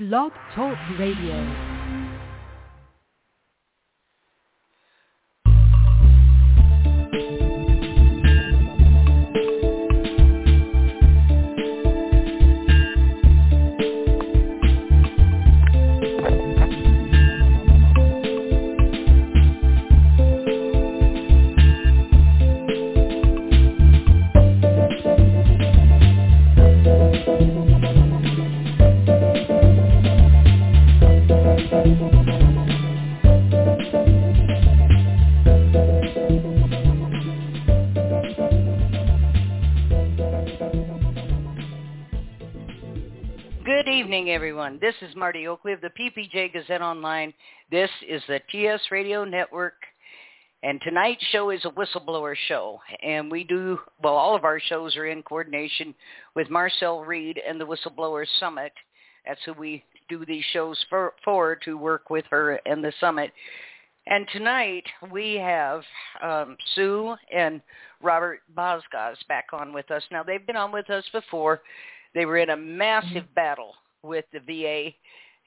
Blog Talk Radio. Everyone. This is Marty Oakley of the PPJ Gazette Online. This is the TS Radio Network. And tonight's show is a whistleblower show. And we do, well, all of our shows are in coordination with Marcel Reid and the Whistleblower Summit. That's who we do these shows for, for to work with her and the summit. And tonight we have um, Sue and Robert Bozgoz back on with us. Now they've been on with us before. They were in a massive battle with the VA,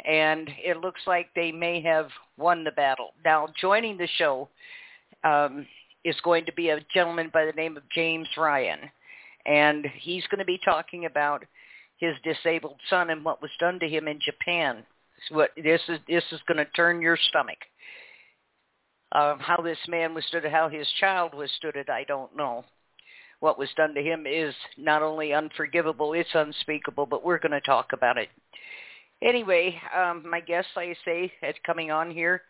and it looks like they may have won the battle. Now joining the show um, is going to be a gentleman by the name of James Ryan, and he's going to be talking about his disabled son and what was done to him in Japan. What this is this is going to turn your stomach um, how this man withstood it, how his child was it, I don't know. What was done to him is not only unforgivable, it's unspeakable, but we're going to talk about it. Anyway, um, my guests, like I say, that's coming on here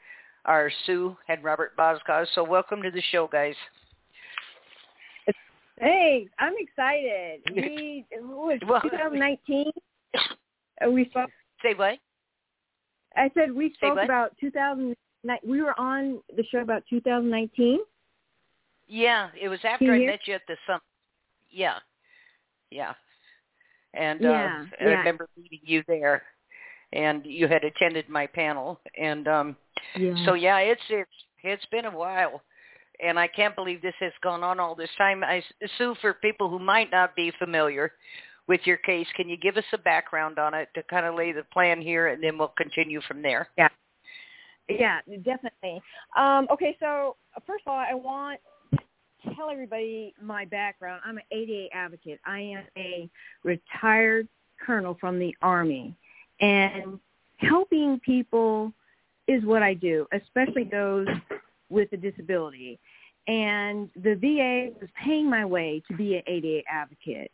are Sue and Robert Bozgoz. So welcome to the show, guys. Hey, I'm excited. We it was Well- 2019. Uh, we spoke. Say what? I said we spoke about 2000. We were on the show about 2019. Yeah, it was after I met you at the summit. Yeah, yeah. And Yeah, uh, I remember meeting you there, and you had attended my panel. And um, Yeah. So yeah, it's it's it's been a while, and I can't believe this has gone on all this time. I Sue, for people who might not be familiar with your case, can you give us a background on it to kind of lay the plan here, and then we'll continue from there. Yeah, Yeah, definitely. Um, okay, so first of all, I want to tell everybody my background. I'm an ADA advocate. I am a retired colonel from the Army, and helping people is what I do, especially those with a disability. And the VA was paying my way to be an ADA advocate.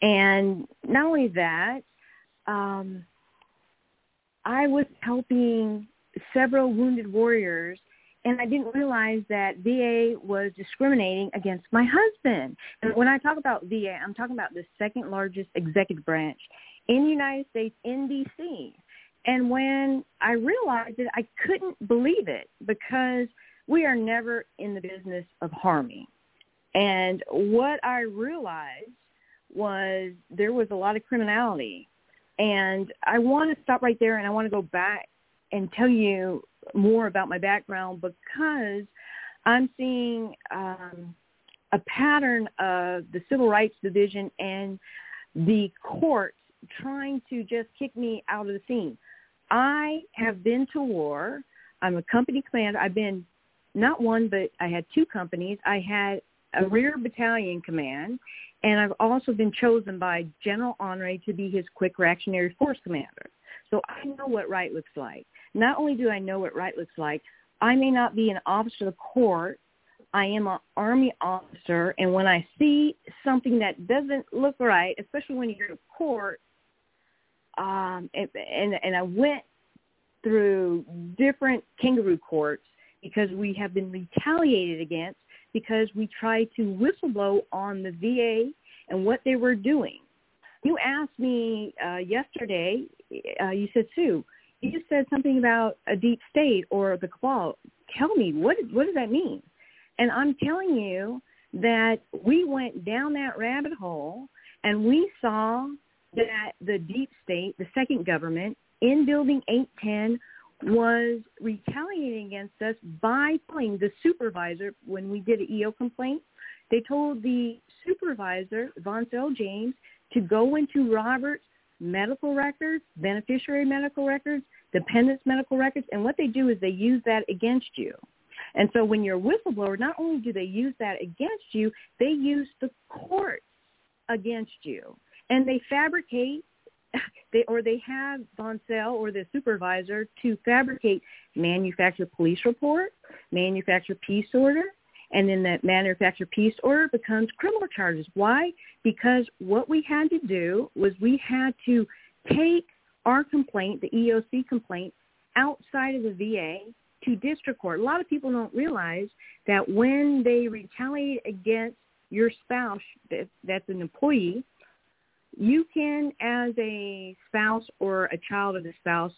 And not only that, um, I was helping several wounded warriors and I didn't realize that VA was discriminating against my husband. And when I talk about VA, I'm talking about the second largest executive branch in the United States in DC. And when I realized it, I couldn't believe it because we are never in the business of harming. And what I realized was there was a lot of criminality. And I want to stop right there and I want to go back and tell you more about my background because I'm seeing um, a pattern of the Civil Rights Division and the courts trying to just kick me out of the scene. I have been to war. I'm a company commander. I've been not one, but I had two companies. I had a rear battalion command, and I've also been chosen by General Honore to be his quick reactionary force commander. So I know what right looks like. Not only do I know what right looks like, I may not be an officer of the court. I am an army officer, and when I see something that doesn't look right, especially when you're in court, um, and, and and I went through different kangaroo courts because we have been retaliated against because we tried to whistleblow on the VA and what they were doing. You asked me uh, yesterday. Uh, you said, Sue, you said something about a deep state or the cabal. Tell me what what does that mean? And I'm telling you that we went down that rabbit hole and we saw that the deep state, the second government in Building 810 was retaliating against us by telling the supervisor when we did an EO complaint, they told the supervisor, Von Sell James, to go into Robert's medical records, beneficiary medical records, dependents medical records, and what they do is they use that against you. And so when you're a whistleblower, not only do they use that against you, they use the courts against you. And they fabricate they or they have Von Cell or the supervisor to fabricate manufacture police report, manufacture peace order, and then that manufacture peace order becomes criminal charges. Why? Because what we had to do was we had to take our complaint, the EOC complaint, outside of the VA to district court. A lot of people don't realize that when they retaliate against your spouse, that's an employee, you can, as a spouse or a child of the spouse,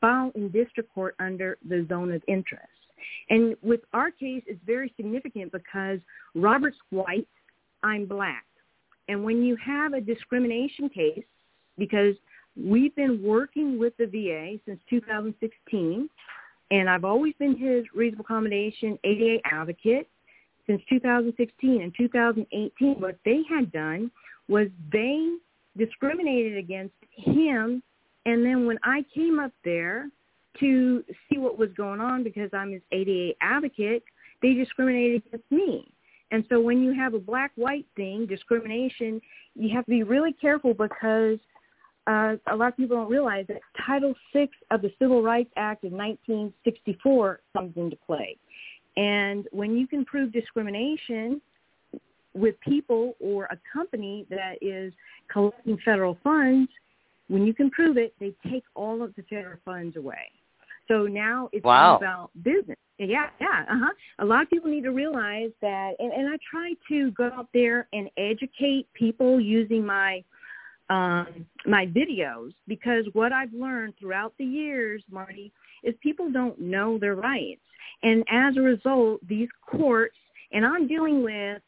file in district court under the zone of interest. And with our case, it's very significant because Robert's white, I'm black. And when you have a discrimination case, because we've been working with the VA since 2016, and I've always been his reasonable accommodation ADA advocate since 2016 and 2018. What they had done was they discriminated against him. And then when I came up there to see what was going on because I'm his ADA advocate, they discriminated against me. And so when you have a black-white thing, discrimination, you have to be really careful because uh, a lot of people don't realize that Title VI of the Civil Rights Act of 1964 comes into play. And when you can prove discrimination with people or a company that is collecting federal funds, when you can prove it, they take all of the federal funds away. So now it's wow. all about business. Yeah, yeah, uh-huh. A lot of people need to realize that, and, and I try to go out there and educate people using my um, my videos because what I've learned throughout the years, Marty, is people don't know their rights. And as a result, these courts, and I'm dealing with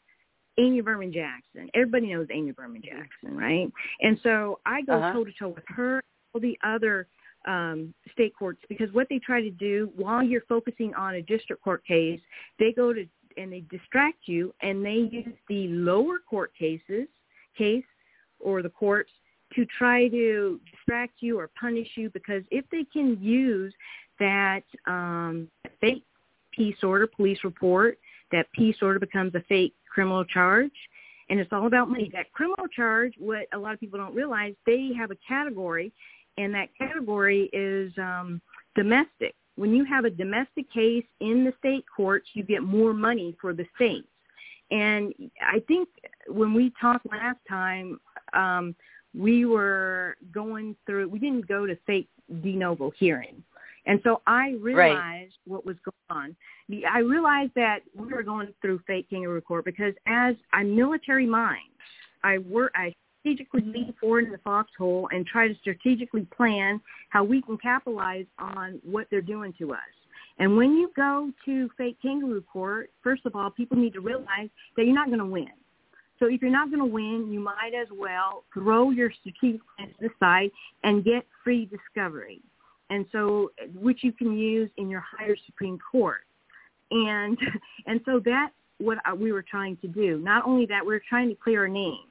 Amy Berman Jackson. Everybody knows Amy Berman Jackson, right? And so I go toe to toe with her, all the other um, state courts, because what they try to do while you're focusing on a district court case, they go to and they distract you, and they use the lower court cases case or the courts to try to distract you or punish you because if they can use that um, fake peace order, police report, that peace order becomes a fake criminal charge. And it's all about money. That criminal charge, what a lot of people don't realize, they have a category, and that category is um, domestic. When you have a domestic case in the state courts, you get more money for the states. And I think when we talked last time, um, we were going through, we didn't go to state de novo hearing. And so I realized right. what was going on. I realized that we were going through fake kangaroo court because as a military mind, I work, I strategically lean forward in the foxhole and try to strategically plan how we can capitalize on what they're doing to us. And when you go to fake kangaroo court, first of all, people need to realize that you're not going to win. So if you're not going to win, you might as well throw your strategic plans to the side and get free discovery and so which you can use in your higher Supreme Court. And and so that's what we were trying to do. Not only that, we are trying to clear our name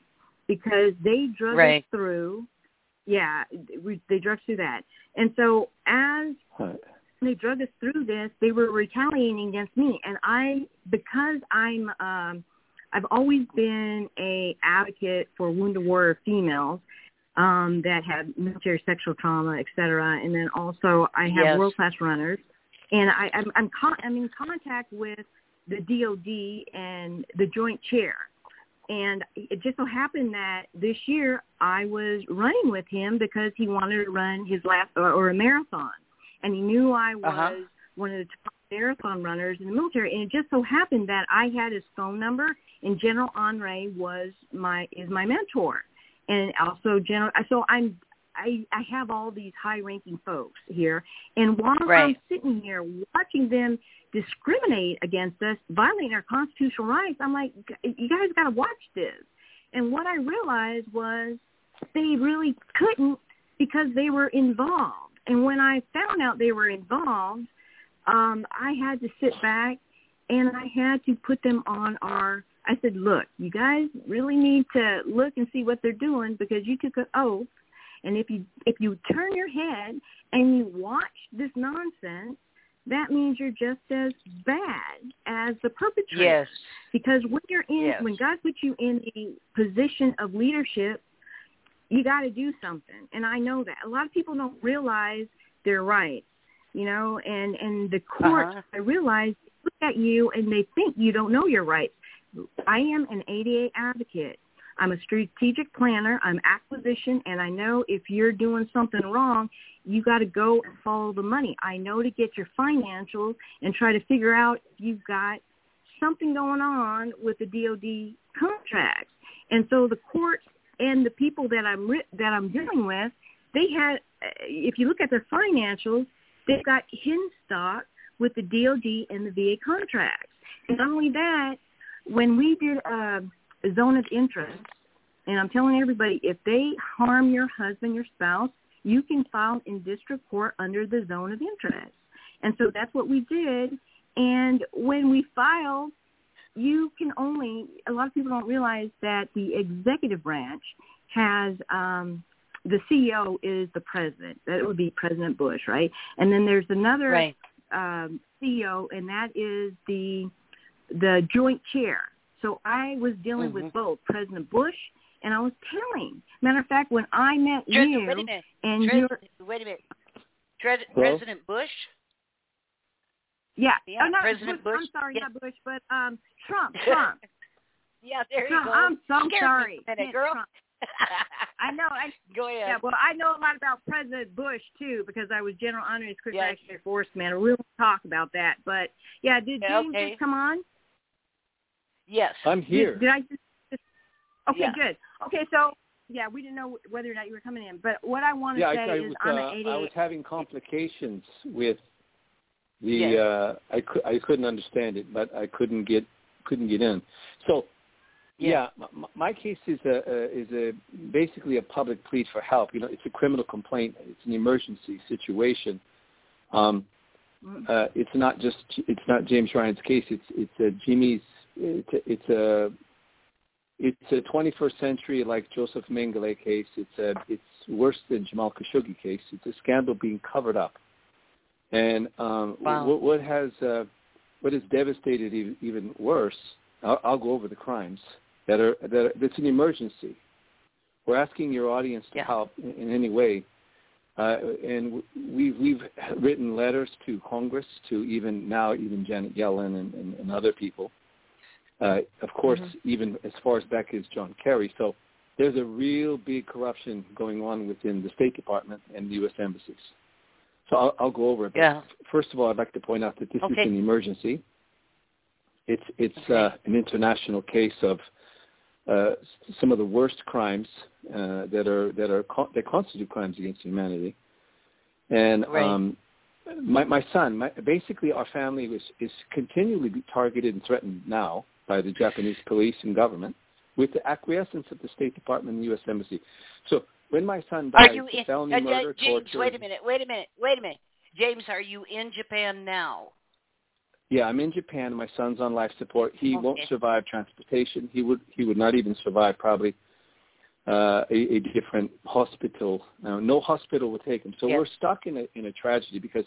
because they drug right. us through. Yeah, we, they drug us through that. And so as they drug us through this, they were retaliating against me. And I, because I'm, um, I've always been a advocate for wounded warrior females um, that have military sexual trauma, et cetera. And then also I have yes. world-class runners. And I, I'm, I'm, con- I'm in contact with the DOD and the Joint Chair. And it just so happened that this year I was running with him because he wanted to run his last or, or a marathon, and he knew I was uh-huh. one of the top marathon runners in the military. And it just so happened that I had his phone number, and General Henri was my is my mentor and also general. So I'm I, I have all these high-ranking folks here, and while right. I'm sitting here watching them discriminate against us, violating our constitutional rights, I'm like, you guys got to watch this. And what I realized was they really couldn't because they were involved. And when I found out they were involved, um, I had to sit back and I had to put them on our I said, look, you guys really need to look and see what they're doing because you took an oath And if you if you turn your head and you watch this nonsense, that means you're just as bad as the perpetrator. Yes. Because when you're in, Yes. when God puts you in a position of leadership, you got to do something. And I know that a lot of people don't realize their rights, you know, and and the courts. Uh-huh. I realize look at you and they think you don't know your rights. I am an ADA advocate. I'm a strategic planner. I'm acquisition, and I know if you're doing something wrong, you got to go and follow the money. I know to get your financials and try to figure out if you've got something going on with the DoD contracts. And so the courts and the people that I'm that I'm dealing with, they had. uh, If you look at their financials, they've got hidden stock with the DoD and the VA contracts. And not only that, when we did a zone of interest, and I'm telling everybody, if they harm your husband, your spouse, you can file in district court under the zone of interest. And so that's what we did. And when we filed, you can only, a lot of people don't realize that the executive branch has, um, the CEO is the president. That would be President Bush, right? And then there's another Right. um, CEO, and that is the the joint chair. So I was dealing Mhm. with both President Bush, and I was telling. Matter of fact, when I met President, you wait a minute. and Pres- you're wait a minute. Pres- Hello? President Bush? yeah, Yeah, oh, not President Bush. I'm sorry, Yeah. not Bush, but um, Trump. Trump. Yeah, there you Trump. go. I'm so Scared sorry. for a minute, girl. Trump. I know. I go ahead. yeah. Well, I know a lot about President Bush too because I was General under his quick Yes. reaction enforcement. We won't talk about that, but yeah. Did Yeah, James okay. just come on? Yes. I'm here. Did, did I just, just okay, Yeah. good. Okay, so yeah, we didn't know whether or not you were coming in, but what I want to yeah, say I is was, I'm uh, an I was having complications with the. Yes. Uh, I cou- I couldn't understand it, but I couldn't get couldn't get in. So, Yeah. yeah, m- my case is a, a is a basically a public plea for help. You know, it's a criminal complaint. It's an emergency situation. Um, Mm, uh, it's not just it's not James Ryan's case. It's it's a Jimmy's. It's a, it's a it's a 21st century like Joseph Mengele case. It's a it's worse than Jamal Khashoggi case. It's a scandal being covered up. And um, Wow. what, what has uh, what has devastated even, even worse? I'll, I'll go over the crimes that are that are, that's an emergency. We're asking your audience to Yeah. help in, in any way. Uh, and we've we've written letters to Congress, to even now even Janet Yellen and, and, and other people. Uh, of course, even as far as back as John Kerry. So there's a real big corruption going on within the State Department and the U.S. embassies. So I'll, I'll go over it. Yeah. First of all, I'd like to point out that this Okay. is an emergency. It's it's Okay. uh, an international case of uh, some of the worst crimes uh, that are that are co- that constitute crimes against humanity. And Right. um, my my son, my, basically, our family was is continually targeted and threatened now by the Japanese police and government with the acquiescence of the State Department and the U.S. Embassy. So when my son Are you in, felony uh, murder, James, torture. wait a minute, wait a minute, wait a minute. James, are you in Japan now? Yeah, I'm in Japan. My son's on life support. He won't survive transportation. He would he would not even survive probably uh, a, a different hospital. Now, no hospital would take him. So Yes. we're stuck in a in a tragedy because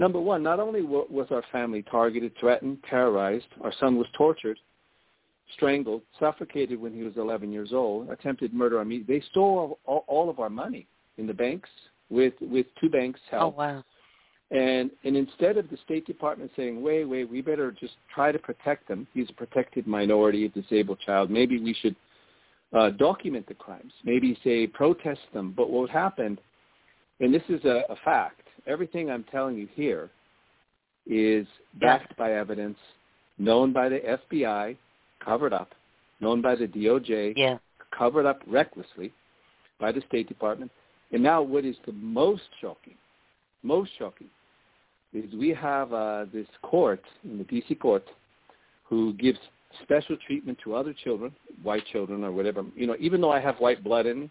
number one, not only was our family targeted, threatened, terrorized, our son was tortured, strangled, suffocated when he was 11 years old, attempted murder on me. They stole all, all of our money in the banks with with two banks help. Oh wow. And and instead of the State Department saying, wait, wait, we better just try to protect them. He's a protected minority, a disabled child. Maybe we should uh, document the crimes. Maybe say protest them. But what happened, and this is a, a fact, everything I'm telling you here is backed by evidence, known by the FBI, covered up, known by the DOJ, Yeah. covered up recklessly by the State Department. And now what is the most shocking, most shocking, is we have uh, this court in the D.C. court who gives special treatment to other children, white children or whatever. You know, even though I have white blood in me,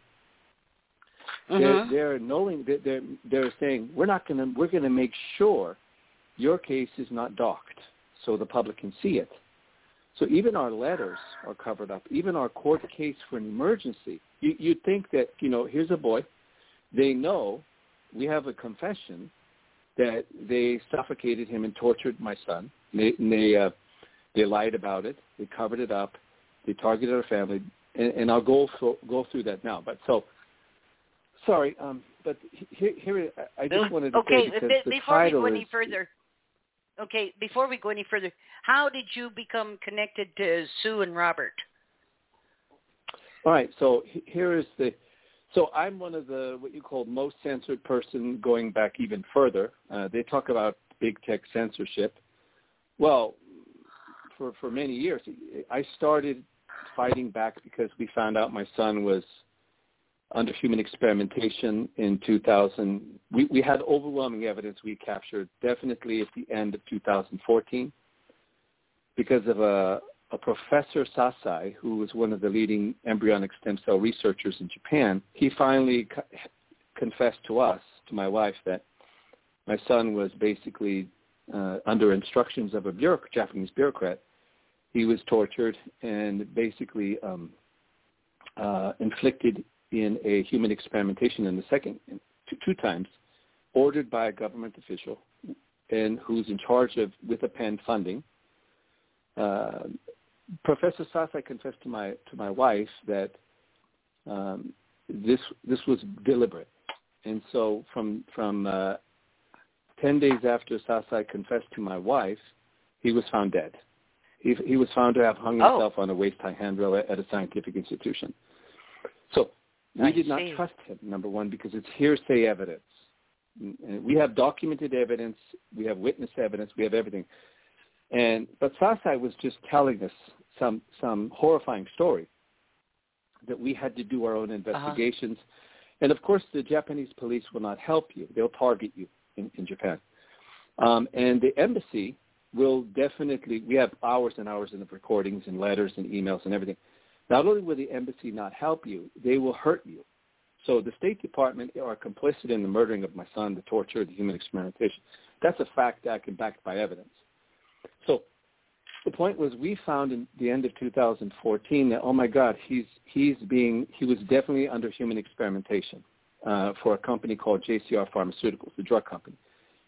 they're, Mhm. they're knowing that they're they're saying we're not going to we're going to make sure your case is not docked so the public can see it. So even our letters are covered up. Even our court case for an emergency. You you'd think that you know here's a boy they know we have a confession that they suffocated him and tortured my son. They, and they uh, they lied about it. They covered it up. They targeted our family, and, and I'll go through, go through that now. But so, sorry, um, but here, here I just wanted to okay, say because be- the before we go any further, okay, before we go any further, how did you become connected to Sue and Robert? All right, so here is the. So I'm one of the what you call most censored person going back even further. Uh, they talk about big tech censorship. Well, for for many years, I started fighting back because we found out my son was under human experimentation in 2000. We, we had overwhelming evidence we captured definitely at the end of 2014 because of a, a professor Sasai, who was one of the leading embryonic stem cell researchers in Japan. He finally co- confessed to us, to my wife, that my son was basically uh, under instructions of a bureauc- Japanese bureaucrat. He was tortured and basically um, uh, inflicted in a human experimentation in the second two, two times, ordered by a government official, and who's in charge of with a pen funding. Uh, Professor Sasai confessed to my to my wife that um, this this was deliberate, and so from from uh, ten days after Sasai confessed to my wife, he was found dead. He, he was found to have hung Oh. himself on a waist-high handrail at, at a scientific institution. So we did not trust him, number one, because it's hearsay evidence. And we have documented evidence, we have witness evidence, we have everything. And but Sasai was just telling us some some horrifying story that we had to do our own investigations. And of course, the Japanese police will not help you; they'll target you in, in Japan. Um, and the embassy will definitely. We have hours and hours of recordings and letters and emails and everything. Not only will the embassy not help you, they will hurt you. So the State Department are complicit in the murdering of my son, the torture, the human experimentation. That's a fact that can back by evidence. So the point was we found in the end of 2014 that, oh my God, he's, he's being, he was definitely under human experimentation uh, for a company called JCR Pharmaceuticals, the drug company.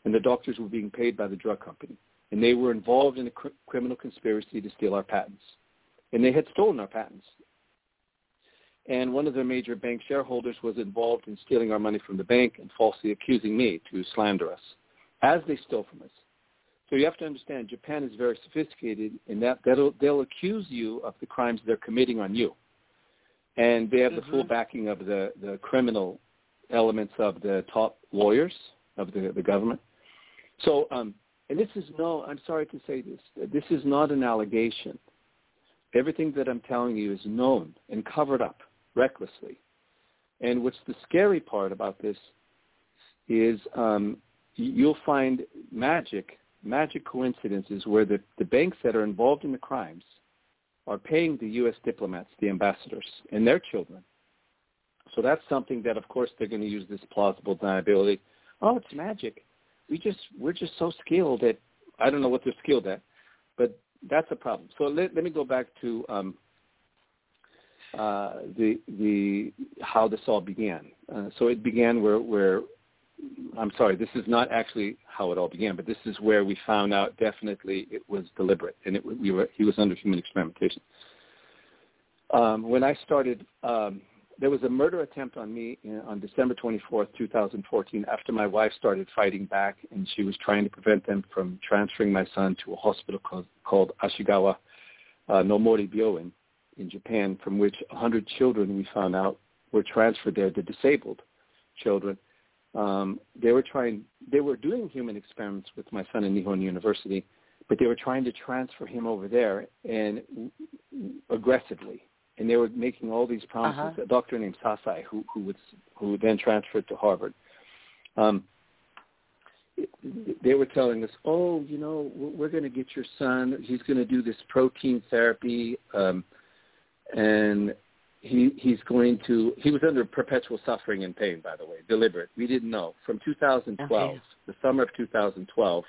And the doctors were being paid by the drug company. And they were involved in a cr- criminal conspiracy to steal our patents. And they had stolen our patents and one of their major bank shareholders was involved in stealing our money from the bank and falsely accusing me to slander us, as they stole from us. So you have to understand, Japan is very sophisticated in that they'll, they'll accuse you of the crimes they're committing on you. And they have the full Mhm. backing of the, the criminal elements of the top lawyers of the, the government. So, um, and this is no, I'm sorry to say this, this is not an allegation. Everything that I'm telling you is known and covered up recklessly. And what's the scary part about this is um, you'll find magic, magic coincidences where the, the banks that are involved in the crimes are paying the U.S. diplomats, the ambassadors, and their children. So that's something that, of course, they're going to use this plausible deniability. Oh, it's magic. We just we're just so skilled at I don't know what they're skilled at, but that's a problem. So let, let me go back to um, uh, the the how this all began. Uh, so it began where where I'm sorry, this is not actually how it all began, but this is where we found out definitely it was deliberate and it we were he was under human experimentation. Um, when I started, um, there was a murder attempt on me in, on December 24th, 2014, after my wife started fighting back and she was trying to prevent them from transferring my son to a hospital called, called Ashigawa uh, Nomori Byoin in Japan, from which 100 children we found out were transferred there, the disabled children. Um, they were trying, they were doing human experiments with my son in Nihon University, but they were trying to transfer him over there and aggressively. And they were making all these promises. Uh-huh. A doctor named Sasai, who who was who then transferred to Harvard. Um, they were telling us, oh, you know, we're going to get your son. He's going to do this protein therapy, um, and he he's going to. He was under perpetual suffering and pain, by the way, deliberate. We didn't know from 2012, Okay. the summer of 2012,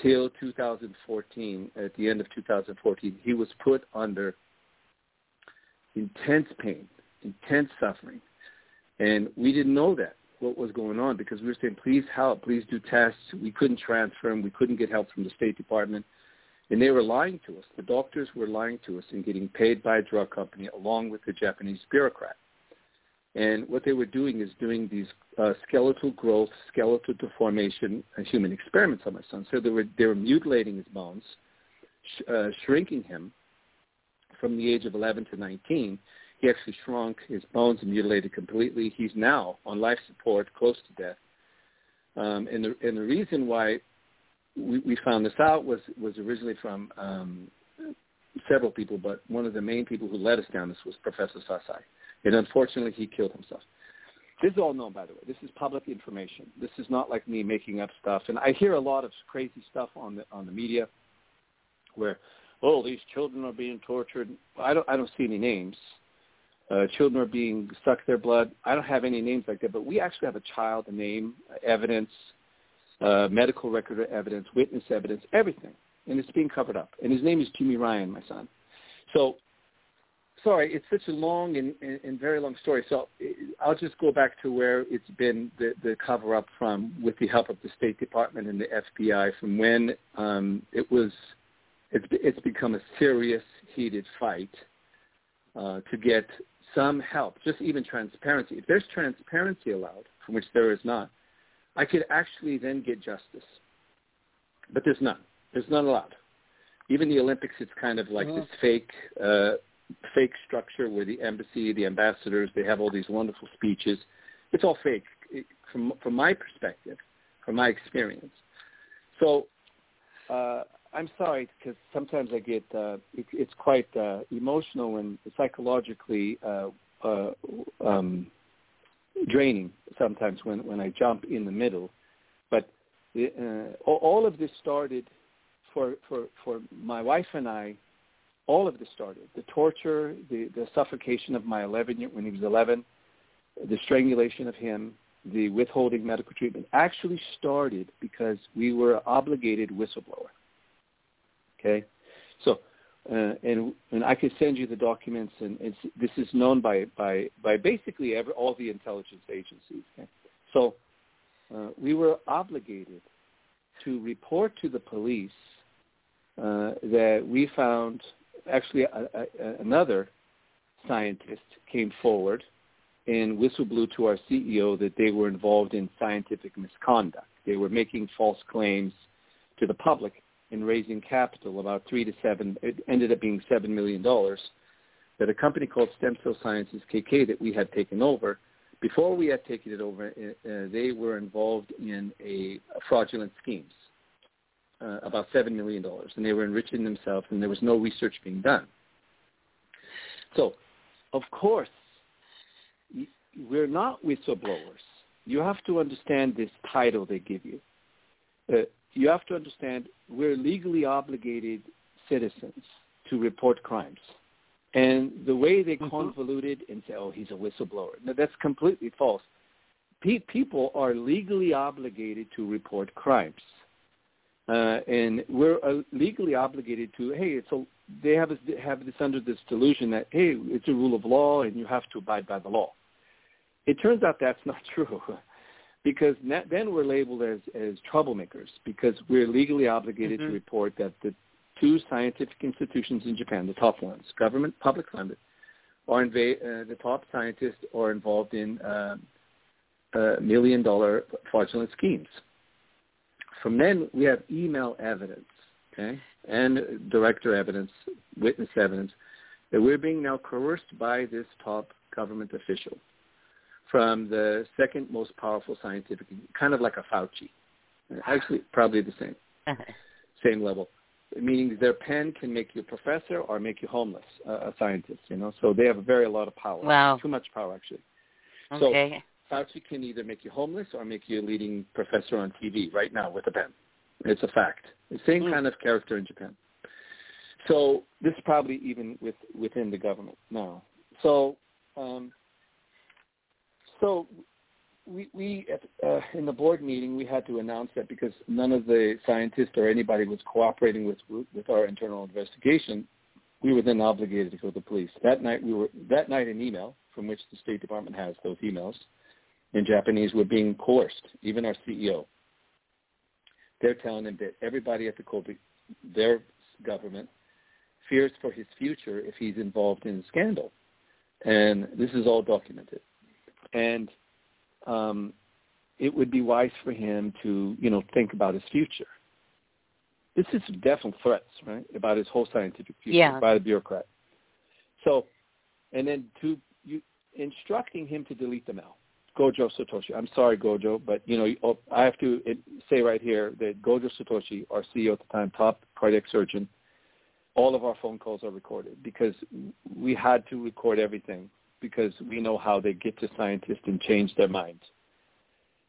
till 2014. At the end of 2014, he was put under intense pain, intense suffering. And we didn't know that what was going on because we were saying, please help, please do tests. We couldn't transfer them. We couldn't get help from the State Department. And they were lying to us. The doctors were lying to us and getting paid by a drug company along with the Japanese bureaucrat. And what they were doing is doing these uh, skeletal growth, skeletal deformation uh, human experiments on my son. So they were, they were mutilating his bones, sh- uh, shrinking him from the age of 11 to 19. He actually shrunk, his bones and mutilated completely. He's now on life support, close to death. Um, and, the, and the reason why we, we found this out was, was originally from um, several people, but one of the main people who led us down this was Professor Sasai and unfortunately, he killed himself. This is all known, by the way. This is public information. This is not like me making up stuff. And I hear a lot of crazy stuff on the on the media, where, oh, these children are being tortured. I don't I don't see any names. Uh, children are being sucked their blood. I don't have any names like that, but we actually have a child, a name, evidence, uh, medical record evidence, witness evidence, everything, and it's being covered up. And his name is Jimmy Ryan, my son. So sorry, it's such a long and, and, and, very long story. So I'll just go back to where it's been the, the cover up from, with the help of the State Department and the FBI, from when um, it was. It's, it's become a serious, heated fight uh, to get some help, just even transparency. If there's transparency allowed, from which there is not, I could actually then get justice. But there's none. There's none allowed. Even the Olympics, it's kind of like this fake uh, fake structure where the embassy, the ambassadors, they have all these wonderful speeches. It's all fake from from my perspective, from my experience. So uh, I'm sorry because sometimes I get uh, it, it's quite uh, emotional and psychologically uh, uh, um, draining sometimes when when I jump in the middle. But uh, all of this started for for for my wife and I all of this started. The torture, the, the suffocation of my 11 year, when he was 11, the strangulation of him, the withholding medical treatment actually started because we were obligated whistleblower. Okay, so uh, and and I could send you the documents, and this is known by by by basically every, all the intelligence agencies. Okay? So uh, we were obligated to report to the police uh, that we found actually a, a, another scientist came forward and whistle blew to our CEO that they were involved in scientific misconduct. They were making false claims to the public and raising capital, about three to seven. It ended up being seven million dollars. That a company called Stem Cell Sciences KK that we had taken over. Before we had taken it over, uh, they were involved in a fraudulent schemes uh, about seven million dollars, and they were enriching themselves, and there was no research being done. So, of course, we're not whistleblowers. You have to understand this title they give you. Uh, you have to understand we're legally obligated citizens to report crimes. And the way they mm-hmm. convolute and say, oh, he's a whistleblower. No, that's completely false. Pe- people are legally obligated to report crimes. Uh, and we're uh, legally obligated to, hey, it's a, they have, a, have this under this delusion that, hey, it's a rule of law and you have to abide by the law. It turns out that's not true because then we're labeled as, as troublemakers because we're legally obligated mm-hmm. to report that the two scientific institutions in Japan, the top ones, government, public funded, are inv- uh, the top scientists are involved in uh, uh, million dollar fraudulent schemes. From then, we have email evidence, okay, and director evidence, witness evidence, that we're being now coerced by this top government official from the second most powerful scientific, kind of like a Fauci. Actually, probably the same, same level. Meaning their pen can make you a professor or make you homeless, uh, a scientist, you know. So they have a very a lot of power. Wow. Too much power, actually. Okay. So Fauci can either make you homeless or make you a leading professor on TV right now with a pen. It's a fact. The same mm. kind of character in Japan. So this is probably even with within the government now. So um, so we, we uh, in the board meeting we had to announce that because none of the scientists or anybody was cooperating with with our internal investigation, we were then obligated to go to the police. That night we were that night an email from which the State Department has those emails in Japanese were being coerced, even our CEO. They're telling him that everybody at the Kobe, their government, fears for his future if he's involved in a scandal. And this is all documented. And um, it would be wise for him to, you know, think about his future. This is definite threats, right, about his whole scientific future Yeah. by the bureaucrat. So, and then to you instructing him to delete the mail. Gojo Satoshi. I'm sorry, Gojo, but you know oh, I have to say right here that Gojo Satoshi, our CEO at the time, top cardiac surgeon, all of our phone calls are recorded because we had to record everything because we know how they get to scientists and change their minds.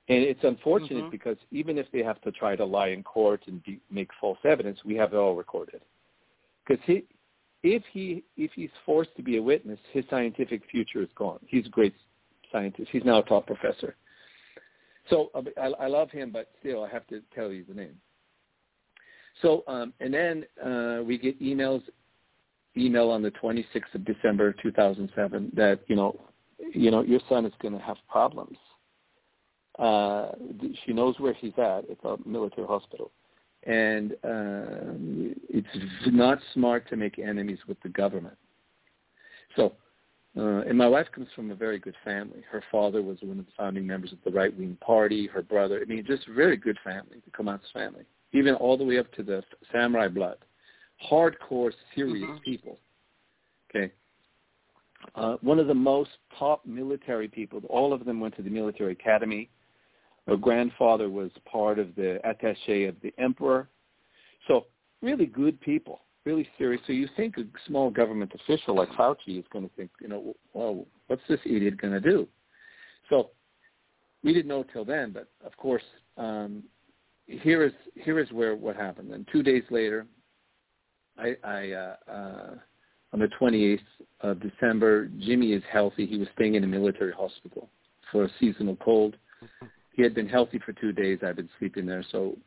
And it's unfortunate Mhm. because even if they have to try to lie in court and be, make false evidence, we have it all recorded. Because he, if he if he's forced to be a witness, his scientific future is gone. He's a great scientist. He's now a top professor. So uh, I, I love him, but still, I have to tell you the name. So um, and then uh, we get emails, email on the 26th of December 2007 that you know, you know, your son is going to have problems. Uh, she knows where he's at. It's a military hospital, and uh, it's not smart to make enemies with the government. So uh, and my wife comes from a very good family. Her father was one of the founding members of the right wing party. Her brother, I mean, just very good family, the Komatsu family, even all the way up to the samurai blood, hardcore, serious Mhm. people. Okay, uh, one of the most top military people. All of them went to the military academy. Her grandfather was part of the attaché of the emperor. So really good people really serious. So you think a small government official like Fauci is going to think, you know, well, what's this idiot going to do? So we didn't know till then, but of course, um, here is here is where what happened. And two days later, I, I uh, uh, on the 28th of December, Jimmy is healthy. He was staying in a military hospital for a seasonal cold. He had been healthy for two days. I've been sleeping there, so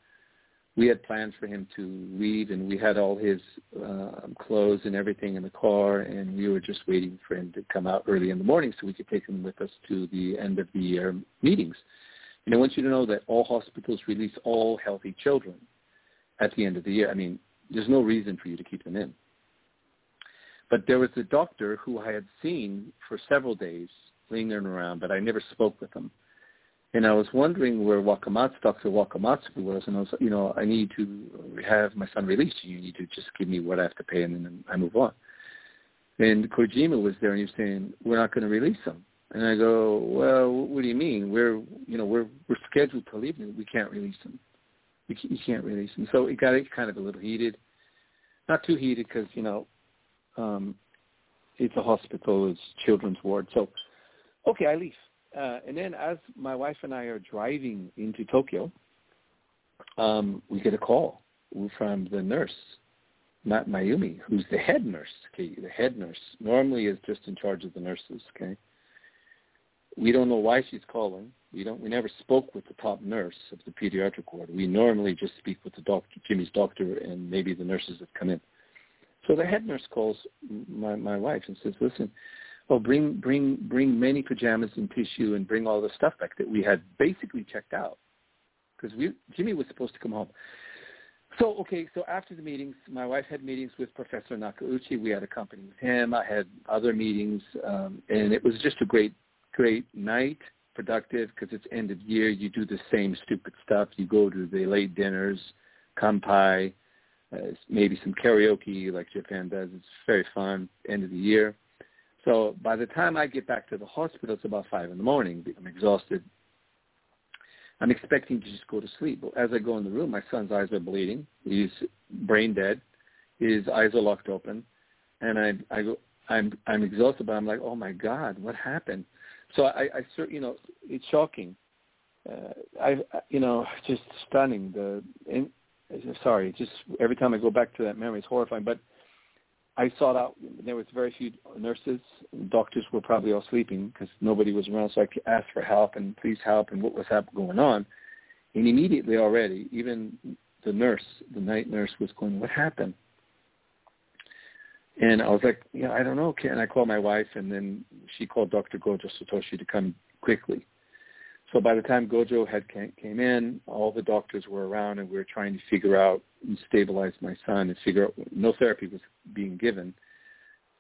we had plans for him to leave, and we had all his uh, clothes and everything in the car, and we were just waiting for him to come out early in the morning so we could take him with us to the end of the year meetings. And I want you to know that all hospitals release all healthy children at the end of the year. I mean, there's no reason for you to keep them in. But there was a doctor who I had seen for several days lingering around, but I never spoke with him and I was wondering where Wakamatsu, Dr. Wakamatsu was, and I was, you know, I need to have my son released. You need to just give me what I have to pay, and then I move on. And Kojima was there, and he was saying, "We're not going to release him." And I go, "Well, what do you mean? We're, you know, we're we're scheduled to leave him. We can't release him. Can't, you can't release him." So it got kind of a little heated, not too heated because you know, um, it's a hospital, it's children's ward. So, okay, I leave. Uh, and then as my wife and I are driving into Tokyo, um, we get a call from the nurse, not Mayumi, who's the head nurse. Okay, the head nurse normally is just in charge of the nurses. Okay, we don't know why she's calling. We don't. We never spoke with the top nurse of the pediatric ward. We normally just speak with the doctor, Jimmy's doctor, and maybe the nurses that come in. So the head nurse calls my my wife and says, "Listen, oh, bring bring bring many pajamas and tissue and bring all the stuff back that we had basically checked out because we Jimmy was supposed to come home. So okay, so after the meetings, my wife had meetings with Professor Nakauchi. We had a company with him. I had other meetings, um, and it was just a great great night, productive because it's end of year. You do the same stupid stuff. You go to the late dinners, kampai, uh, maybe some karaoke like Japan does. It's very fun. End of the year. So by the time I get back to the hospital, it's about five in the morning. I'm exhausted. I'm expecting to just go to sleep. But as I go in the room, my son's eyes are bleeding. He's brain dead. His eyes are locked open, and I, I go, I'm, I'm exhausted. But I'm like, oh my God, what happened? So I, I, you know, it's shocking. Uh, I, you know, just stunning. The, in, sorry, just every time I go back to that memory, it's horrifying. But I sought out. There was very few nurses. Doctors were probably all sleeping because nobody was around. So I asked for help and please help and what was going on. And immediately already, even the nurse, the night nurse, was going, "What happened?" And I was like, yeah, I don't know. Can I call my wife? And then she called Dr. Gojo Satoshi to come quickly. So by the time Gojo had came in, all the doctors were around, and we were trying to figure out and stabilize my son and figure out no therapy was being given.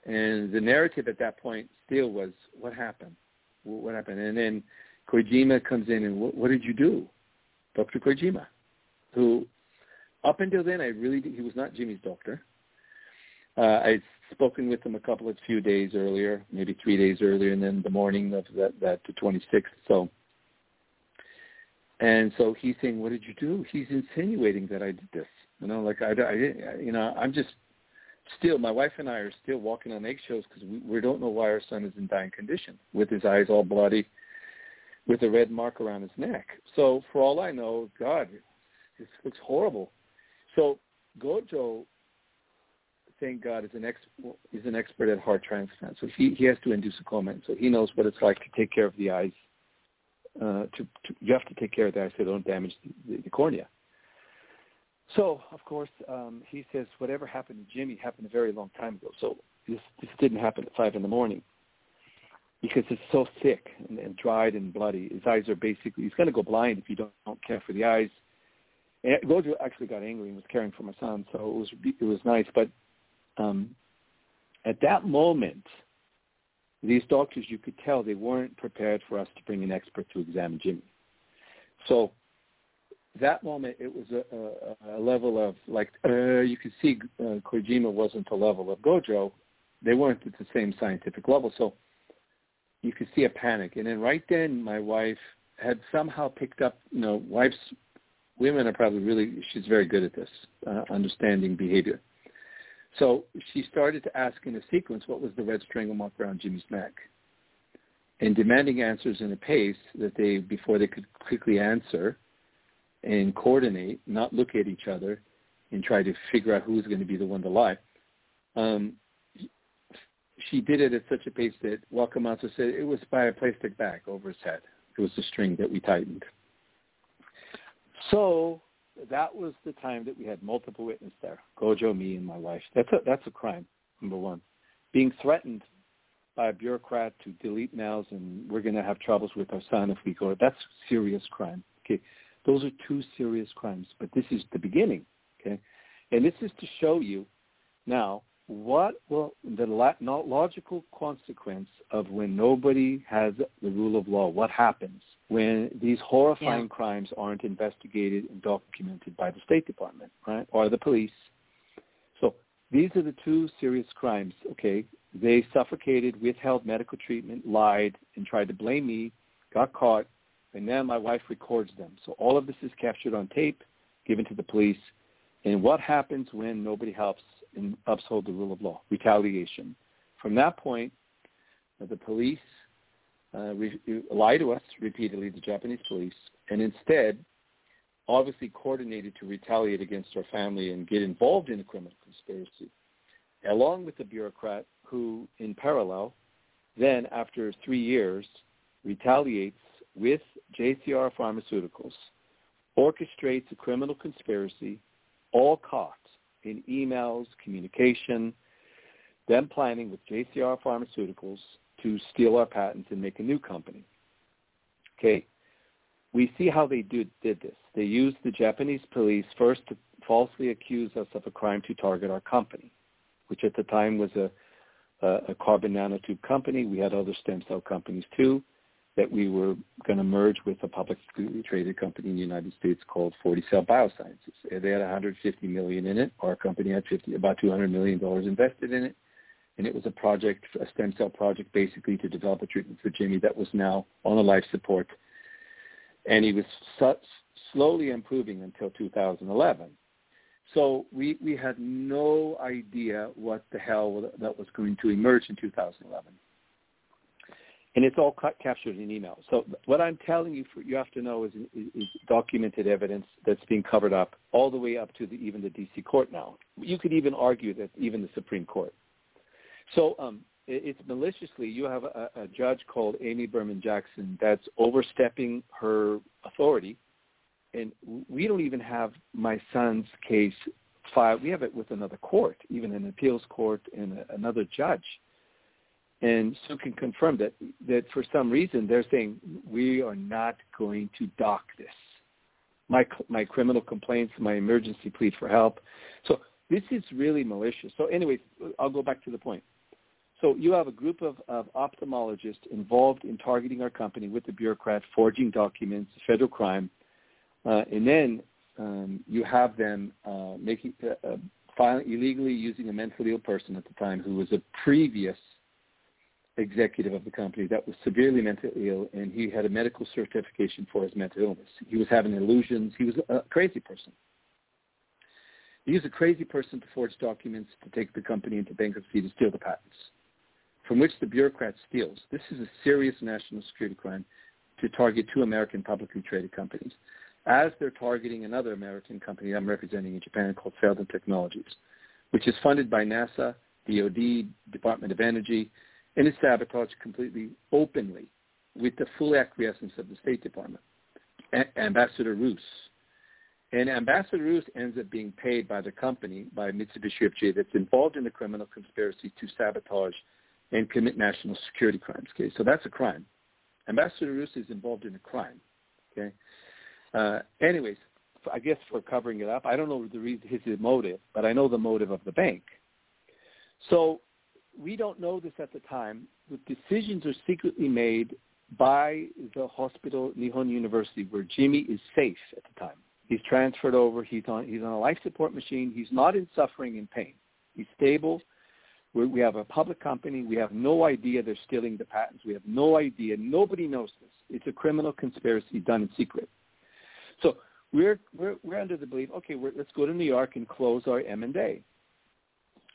And the narrative at that point still was, what happened? What happened? And then Kojima comes in and what, what did you do? Dr. Kojima, who up until then I really he was not Jimmy's doctor. Uh, I'd spoken with him a couple of few days earlier, maybe three days earlier, and then the morning of that that the 26th. So, and so he's saying, "What did you do?" He's insinuating that I did this. You know, like I, I you know, I'm just still. My wife and I are still walking on eggshells because we, we don't know why our son is in dying condition, with his eyes all bloody, with a red mark around his neck. So for all I know, God, this looks horrible. So Gojo, thank God, is an ex is an expert at heart transplant. So he he has to induce a coma, so he knows what it's like to take care of the eyes. Uh, to, to you have to take care of the eyes so they don't damage the, the, the cornea. So of course um, he says whatever happened to Jimmy happened a very long time ago. So this this didn't happen at five in the morning because it's so thick and, and dried and bloody. His eyes are basically he's going to go blind if you don't, don't care for the eyes. And Gojo actually got angry and was caring for my son, so it was it was nice. But um, at that moment, these doctors, you could tell they weren't prepared for us to bring an expert to examine Jimmy. So that moment, it was a, a, a level of like uh, you could see uh, Kojima wasn't the level of Gojo. They weren't at the same scientific level, so you could see a panic. And then right then, my wife had somehow picked up. You know, wives women are probably really, she's very good at this, uh, understanding behavior. So she started to ask in a sequence what was the red strangle around Jimmy's neck and demanding answers in a pace that they, before they could quickly answer and coordinate, not look at each other and try to figure out who's going to be the one to lie. Um, she did it at such a pace that Wakamatsu said it was by a plastic bag over his head. It was the string that we tightened. So that was the time that we had multiple witnesses there, Gojo, me, and my wife. That's a, that's a crime, number one. Being threatened by a bureaucrat to delete mails and we're going to have troubles with our son if we go, that's serious crime. Okay, those are two serious crimes, but this is the beginning. Okay, and this is to show you now what will the logical consequence of when nobody has the rule of law? What happens when these horrifying yeah. crimes aren't investigated and documented by the State Department, right, or the police? So these are the two serious crimes. Okay, they suffocated, withheld medical treatment, lied, and tried to blame me, got caught, and then my wife records them. So all of this is captured on tape, given to the police. And what happens when nobody helps? And uphold the rule of law, retaliation. From that point, uh, the police uh, re- lie to us repeatedly, the Japanese police, and instead obviously coordinated to retaliate against our family and get involved in a criminal conspiracy, along with the bureaucrat who, in parallel, then after three years, retaliates with JCR Pharmaceuticals, orchestrates a criminal conspiracy, all caught in emails, communication, then planning with JCR Pharmaceuticals to steal our patents and make a new company. Okay, we see how they did, did this. They used the Japanese police first to falsely accuse us of a crime to target our company, which at the time was a, a, a carbon nanotube company. We had other stem cell companies too that we were going to merge with a publicly traded company in the United States called Forticell Biosciences. They had 150 million in it. Our company had 50, about 200 million dollars invested in it, and it was a project, a stem cell project, basically to develop a treatment for Jimmy that was now on a life support, and he was su- slowly improving until 2011. So we we had no idea what the hell that was going to emerge in 2011 and it's all captured in email. So what I'm telling you, for, you have to know is, is, is, documented evidence that's being covered up all the way up to the, even the D.C. court now. You could even argue that even the Supreme Court. So um, it, it's maliciously. You have a, a judge called Amy Berman Jackson that's overstepping her authority, and we don't even have my son's case filed. We have it with another court, even an appeals court and a, another judge. And Sue can confirm that that for some reason they're saying we are not going to dock this. My my criminal complaints, my emergency plea for help. So this is really malicious. So anyway, I'll go back to the point. So you have a group of, of ophthalmologists involved in targeting our company with the bureaucrat, forging documents, federal crime, uh, and then um, you have them uh, making uh, uh, filing, illegally using a mentally ill person at the time who was a previous executive of the company that was severely mentally ill, and he had a medical certification for his mental illness. He was having illusions. He was a crazy person. He used a crazy person to forge documents to take the company into bankruptcy to steal the patents, from which the bureaucrat steals. This is a serious national security crime to target two American publicly traded companies as they're targeting another American company I'm representing in Japan called Feldon Technologies, which is funded by NASA, DOD, Department of Energy, and is sabotaged completely openly with the full acquiescence of the State Department. A- Ambassador Roos. And Ambassador Roos ends up being paid by the company, by Mitsubishi that's involved in the criminal conspiracy to sabotage and commit national security crimes. Okay, so that's a crime. Ambassador Roos is involved in a crime. Okay, uh, anyways, I guess for covering it up, I don't know the reason, his motive, but I know the motive of the bank. So we don't know this at the time. The decisions are secretly made by the hospital, Nihon University, where Jimmy is safe at the time. He's transferred over. He's on, he's on a life support machine. He's not in suffering and pain. He's stable. We're, we have a public company. We have no idea they're stealing the patents. We have no idea. Nobody knows this. It's a criminal conspiracy done in secret. So we're we're we're under the belief, okay, let's go to New York and close our M and A.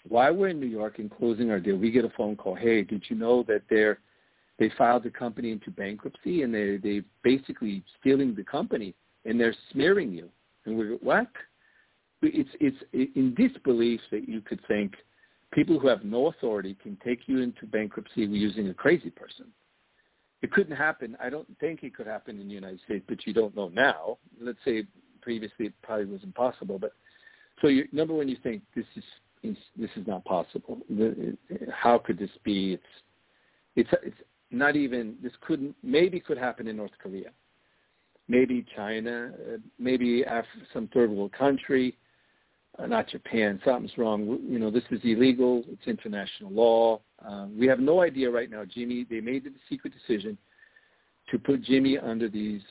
While we're in New York and closing our deal, we get a phone call. Hey, did you know that they're they filed the company into bankruptcy and they they basically stealing the company and they're smearing you? And we're what? It's it's in disbelief that you could think people who have no authority can take you into bankruptcy using a crazy person. It couldn't happen. I don't think it could happen in the United States, but you don't know now. Let's say previously it probably was impossible. But so you, number one, you think this is this is not possible. How could this be? It's it's it's not even this couldn't maybe could happen in North Korea, maybe China, uh, maybe some third world country, uh, not Japan. Something's wrong. You know, this is illegal. It's international law. Um, we have no idea right now. Jimmy, they made the secret decision to put Jimmy under these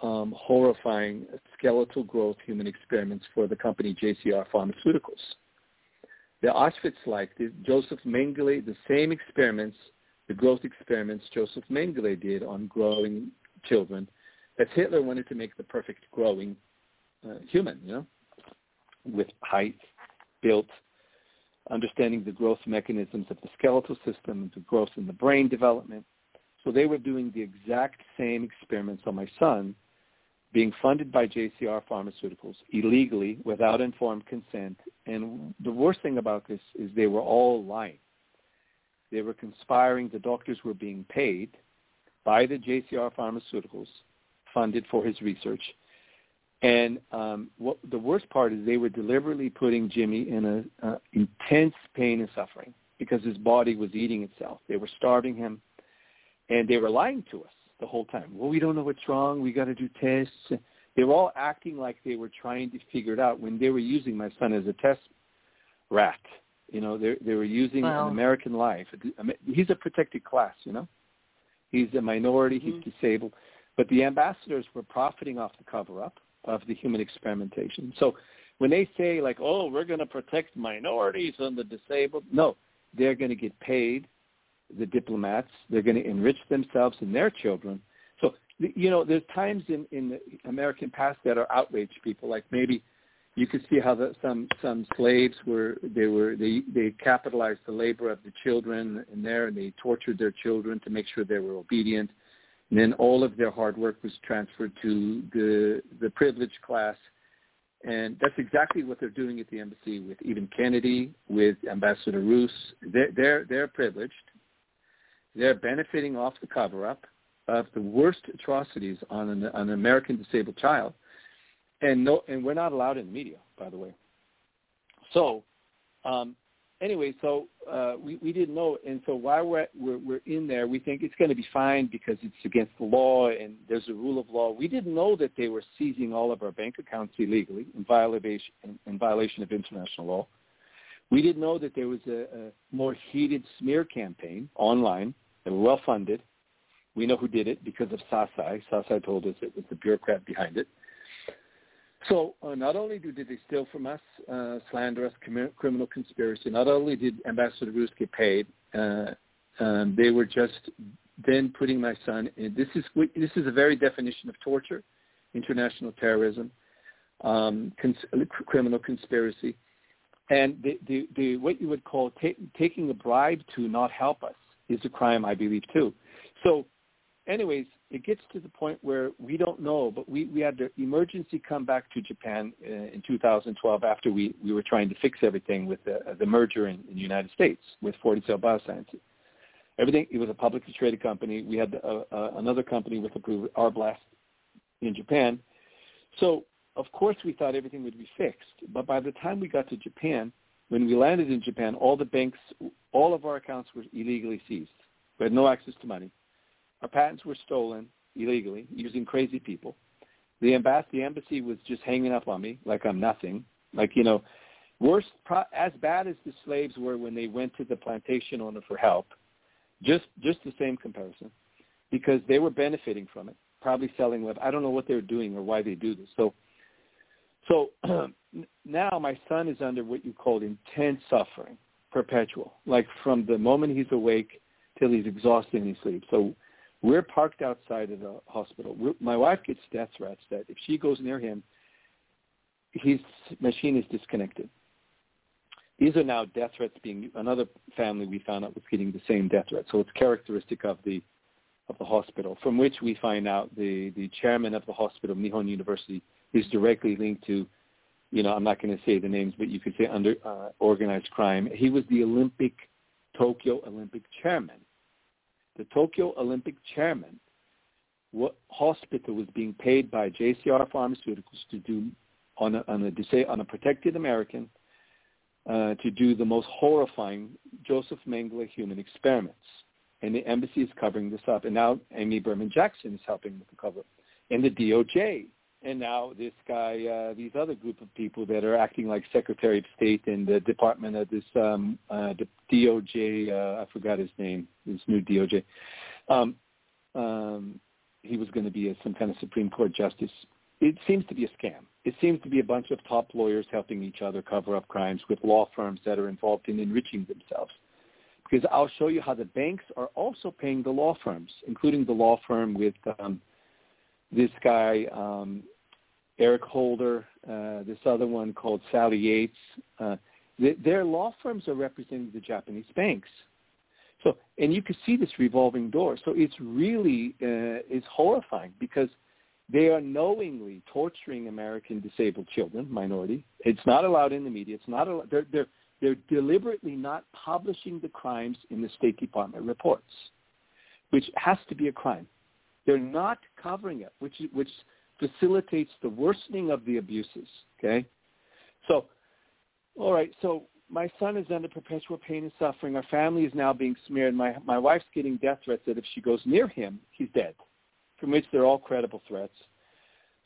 um, horrifying skeletal growth human experiments for the company JCR Pharmaceuticals. The Auschwitz-like, the Joseph Mengele, the same experiments, the growth experiments Joseph Mengele did on growing children, that Hitler wanted to make the perfect growing uh, human, you know, with height, built, understanding the growth mechanisms of the skeletal system, the growth in the brain development. So they were doing the exact same experiments on my son, being funded by JCR Pharmaceuticals illegally without informed consent. And the worst thing about this is they were all lying. They were conspiring. The doctors were being paid by the JCR Pharmaceuticals, funded for his research, and um, what the worst part is they were deliberately putting Jimmy in a intense pain and suffering because his body was eating itself. They were starving him, and they were lying to us the whole time. Well, we don't know what's wrong. We got to do tests. They were all acting like they were trying to figure it out when they were using my son as a test rat. You know, they they were using an American life. He's a protected class. You know, he's a minority. Mm-hmm. He's disabled. But the ambassadors were profiting off the cover up of the human experimentation. So when they say like, oh, we're going to protect minorities and the disabled, no, they're going to get paid. The diplomats, they're going to enrich themselves and their children. So you know, there's times in in the American past that are outraged people. Like maybe you could see how the, some some slaves were they were they they capitalized the labor of the children in there and they tortured their children to make sure they were obedient and then all of their hard work was transferred to the the privileged class. And that's exactly what they're doing at the embassy with even Kennedy, with Ambassador Roos. They're, they're, they're privileged. They're benefiting off the cover-up of the worst atrocities on an, on an American disabled child. And, no, and we're not allowed in the media, by the way. So, um, anyway, so uh, we we didn't know, and so while we're, we're we're in there, we think it's going to be fine because it's against the law and there's a rule of law. We didn't know that they were seizing all of our bank accounts illegally in violation in violation of international law. We didn't know that there was a, a more heated smear campaign online. Were well funded. We know who did it because of Sasai. Sasai told us it was the bureaucrat behind it. So uh, not only did they steal from us, uh, slander us, com- criminal conspiracy, not only did Ambassador Roos get paid, uh, um, they were just then putting my son in. This is this is a very definition of torture, international terrorism, um, cons- criminal conspiracy, and the, the, the, what you would call ta- taking a bribe to not help us is a crime, I believe, too. So anyways, it gets to the point where we don't know, but we, we had the emergency come back to Japan uh, in 2012 after we, we were trying to fix everything with the, the merger in, in the United States with Forticell Biosciences. Everything, it was a publicly traded company. We had uh, uh, another company with approval, Arblast, in Japan. So, of course, we thought everything would be fixed. But by the time we got to Japan, when we landed in Japan, all the banks, all of our accounts were illegally seized. We had no access to money our patents were stolen illegally using crazy people. The embassy, the embassy was just hanging up on me like I'm nothing. Like you know, worse, pro, as bad as the slaves were when they went to the plantation owner for help. Just just the same comparison, because they were benefiting from it, probably selling web. I don't know what they're doing or why they do this. So, so now my son is under what you call intense suffering, perpetual, like from the moment he's awake till he's exhausted in his sleep. So we're parked outside of the hospital. We're, my wife gets death threats that if she goes near him, his machine is disconnected. These are now death threats being another family we found out was getting the same death threat. So it's characteristic of the of the hospital, from which we find out the the chairman of the hospital, Nihon University, is directly linked to, you know, I'm not going to say the names, but you could say under uh, organized crime. He was the Olympic Tokyo Olympic chairman the Tokyo Olympic chairman, what hospital was being paid by JCR Pharmaceuticals to do on a, on a, to say, on a protected American uh, to do the most horrifying Joseph Mengele human experiments. And the embassy is covering this up. And now Amy Berman Jackson is helping with the cover. And the DOJ. And now this guy, uh, these other group of people that are acting like Secretary of State in the Department of this um, uh, DOJ. Uh, I forgot his name. This new DOJ. Um, um, he was going to be a, some kind of Supreme Court justice. It seems to be a scam. It seems to be a bunch of top lawyers helping each other cover up crimes with law firms that are involved in enriching themselves. Because I'll show you how the banks are also paying the law firms, including the law firm with um, this guy um, Eric Holder, uh, this other one called Sally Yates. Uh, their law firms are representing the Japanese banks. So, and you can see this revolving door. So it's really uh, it's horrifying because they are knowingly torturing American disabled children, minority. It's not allowed in the media. It's not. They're they're they're deliberately not publishing the crimes in the State Department reports, which has to be a crime. They're not covering it, which which facilitates the worsening of the abuses. Okay, so all right, so my son is under perpetual pain and suffering. Our family is now being smeared. My my wife's getting death threats that if she goes near him, he's dead, from which they're all credible threats.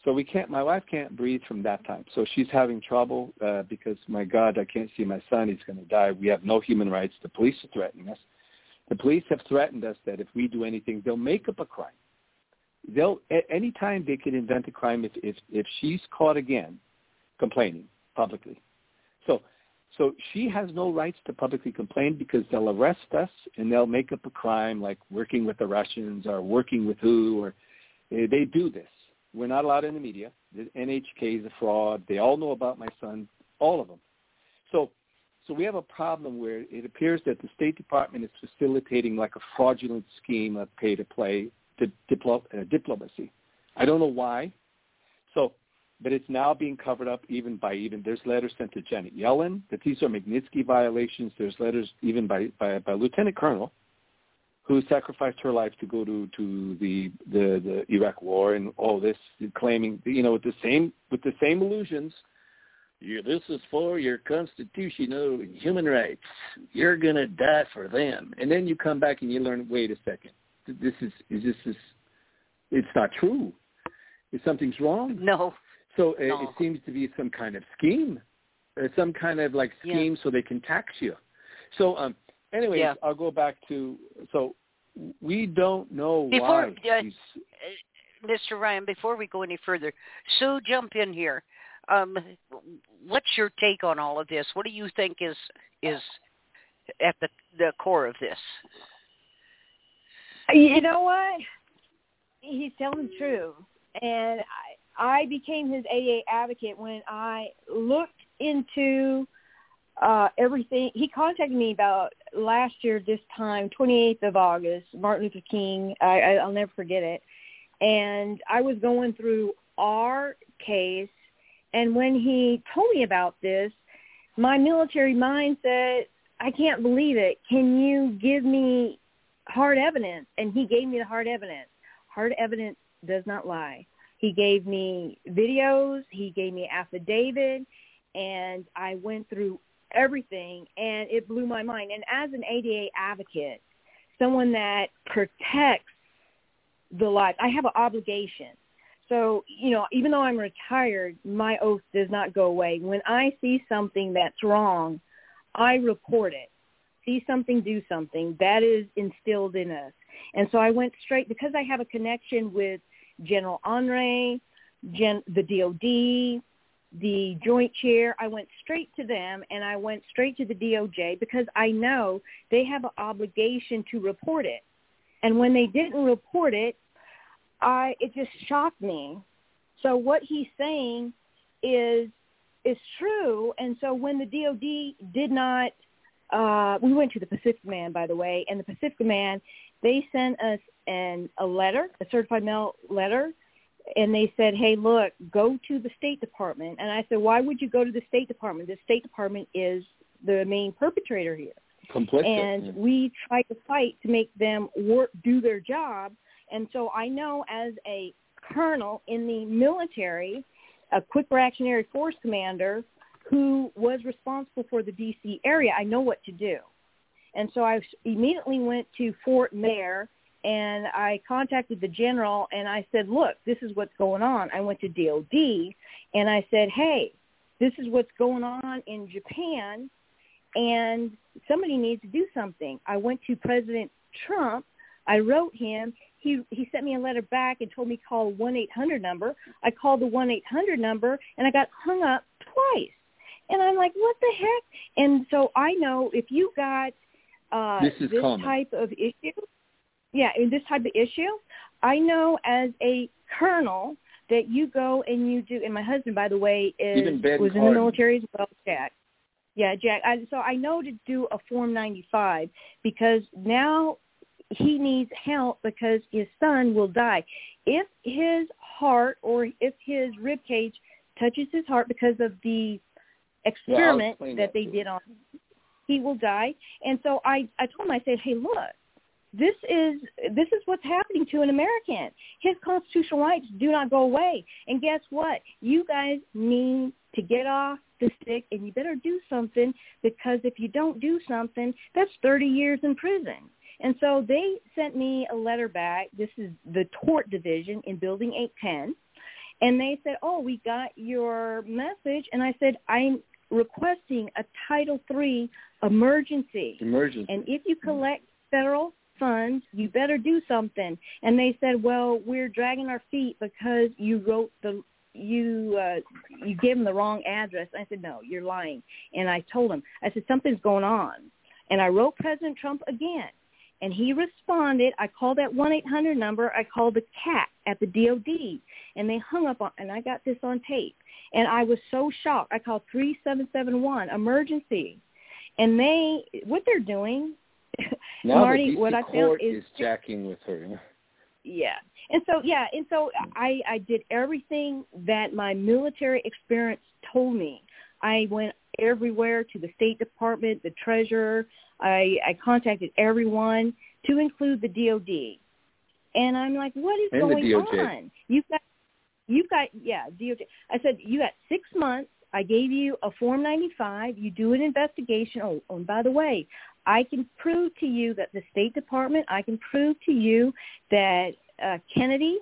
So we can't. My wife can't breathe from that time. So she's having trouble uh, because my God, I can't see my son. He's going to die. We have no human rights. The police are threatening us. The police have threatened us that if we do anything, they'll make up a crime they'll at any time they could invent a crime if if if she's caught again complaining publicly. So so she has no rights to publicly complain because they'll arrest us and they'll make up a crime like working with the Russians or working with who or they, they do this. We're not allowed in the media. The NHK is a fraud. They all know about my son, all of them. So so we have a problem where it appears that the State Department is facilitating like a fraudulent scheme of pay to play di- diplo- uh, diplomacy. I don't know why. So, but it's now being covered up even by even there's letters sent to Janet Yellen that these are Magnitsky violations. There's letters even by by, by Lieutenant Colonel who sacrificed her life to go to to the the, the Iraq War and all this, claiming you know with the same with the same illusions you this is for your constitutional human rights. You're gonna die for them. And then you come back and you learn, wait a second, this is is this is it's not true. Is something's wrong? No. So uh, no. it seems to be some kind of scheme, uh, some kind of like scheme yeah. so they can tax you. So um, anyways, yeah. I'll go back to so we don't know before, why. Uh, Mr. Ryan, before we go any further, Sue, jump in here. Um, what's your take on all of this? What do you think is is at the the core of this? You know what? He's telling the truth, and I I became his AA advocate when I looked into uh everything. He contacted me about last year this time, 28th of August, Martin Luther King. I, I I'll never forget it. And I was going through our case, and when he told me about this, my military mind said, "I can't believe it. Can you give me hard evidence?" And he gave me the hard evidence. Hard evidence does not lie. He gave me videos. He gave me affidavit, and I went through everything, and it blew my mind. And as an ADA advocate, someone that protects the life, I have an obligation. So, you know, even though I'm retired, my oath does not go away. When I see something that's wrong, I report it. See something, do something. That is instilled in us. And so I went straight, because I have a connection with General Henry, Gen, the DOD, the Joint Chair, I went straight to them and I went straight to the DOJ because I know they have an obligation to report it. And when they didn't report it, I it just shocked me. So what he's saying is is true. And so when the DOD did not, uh, we went to the Pacific Man, by the way, and the Pacific Man, they sent us an a letter, a certified mail letter, and they said, "Hey, look, go to the State Department." And I said, "Why would you go to the State Department? The State Department is the main perpetrator here." Complicit. And yeah. we try to fight to make them work, do their job. And so I know as a colonel in the military, a quick reactionary force commander who was responsible for the D.C. area, I know what to do. And so I immediately went to Fort Myer and I contacted the general and I said, look, this is what's going on. I went to DOD and I said, hey, this is what's going on in Japan and somebody needs to do something. I went to President Trump. I wrote him. He he sent me a letter back and told me call one eight hundred number. I called the one eight hundred number and I got hung up twice. And I'm like, what the heck? And so I know if you got uh, this, is this type of issue, yeah, in this type of issue, I know as a colonel that you go and you do. And my husband, by the way, is was in the military as well, Jack. Yeah, Jack. I, so I know to do a Form 95 because now he needs help because his son will die. If his heart or if his rib cage touches his heart because of the experiment explain that that they to did on him, he will die. And so I, I told him, I said, hey, look, this is this is what's happening to an American. His constitutional rights do not go away. And guess what? You guys need to get off the stick and you better do something because if you don't do something, that's 30 years in prison. And so they sent me a letter back. This is the tort division in building 810. And they said, oh, we got your message. And I said, I'm requesting a Title III emergency. Emergency. And if you collect federal funds, you better do something. And they said, well, we're dragging our feet because you wrote the you uh you gave them the wrong address. I said, no, you're lying. And I told him, I said, something's going on. And I wrote President Trump again. And he responded. I called that 1-800 number. I called the CAT at the DOD. And they hung up on, and I got this on tape. And I was so shocked. I called 3771, emergency. And they, what they're doing, now Marty, the what I found is, is jacking with her. yeah. And so, yeah, and so I, I did everything that my military experience told me. I went everywhere to the State Department, the Treasurer. I, I contacted everyone to include the DOD. And I'm like, what is And going on? You've got, you've got, yeah, DOJ. I said, you got six months I gave you a Form 95. You do an investigation. Oh, and by the way, I can prove to you that the State Department, I can prove to you that uh, Kennedy,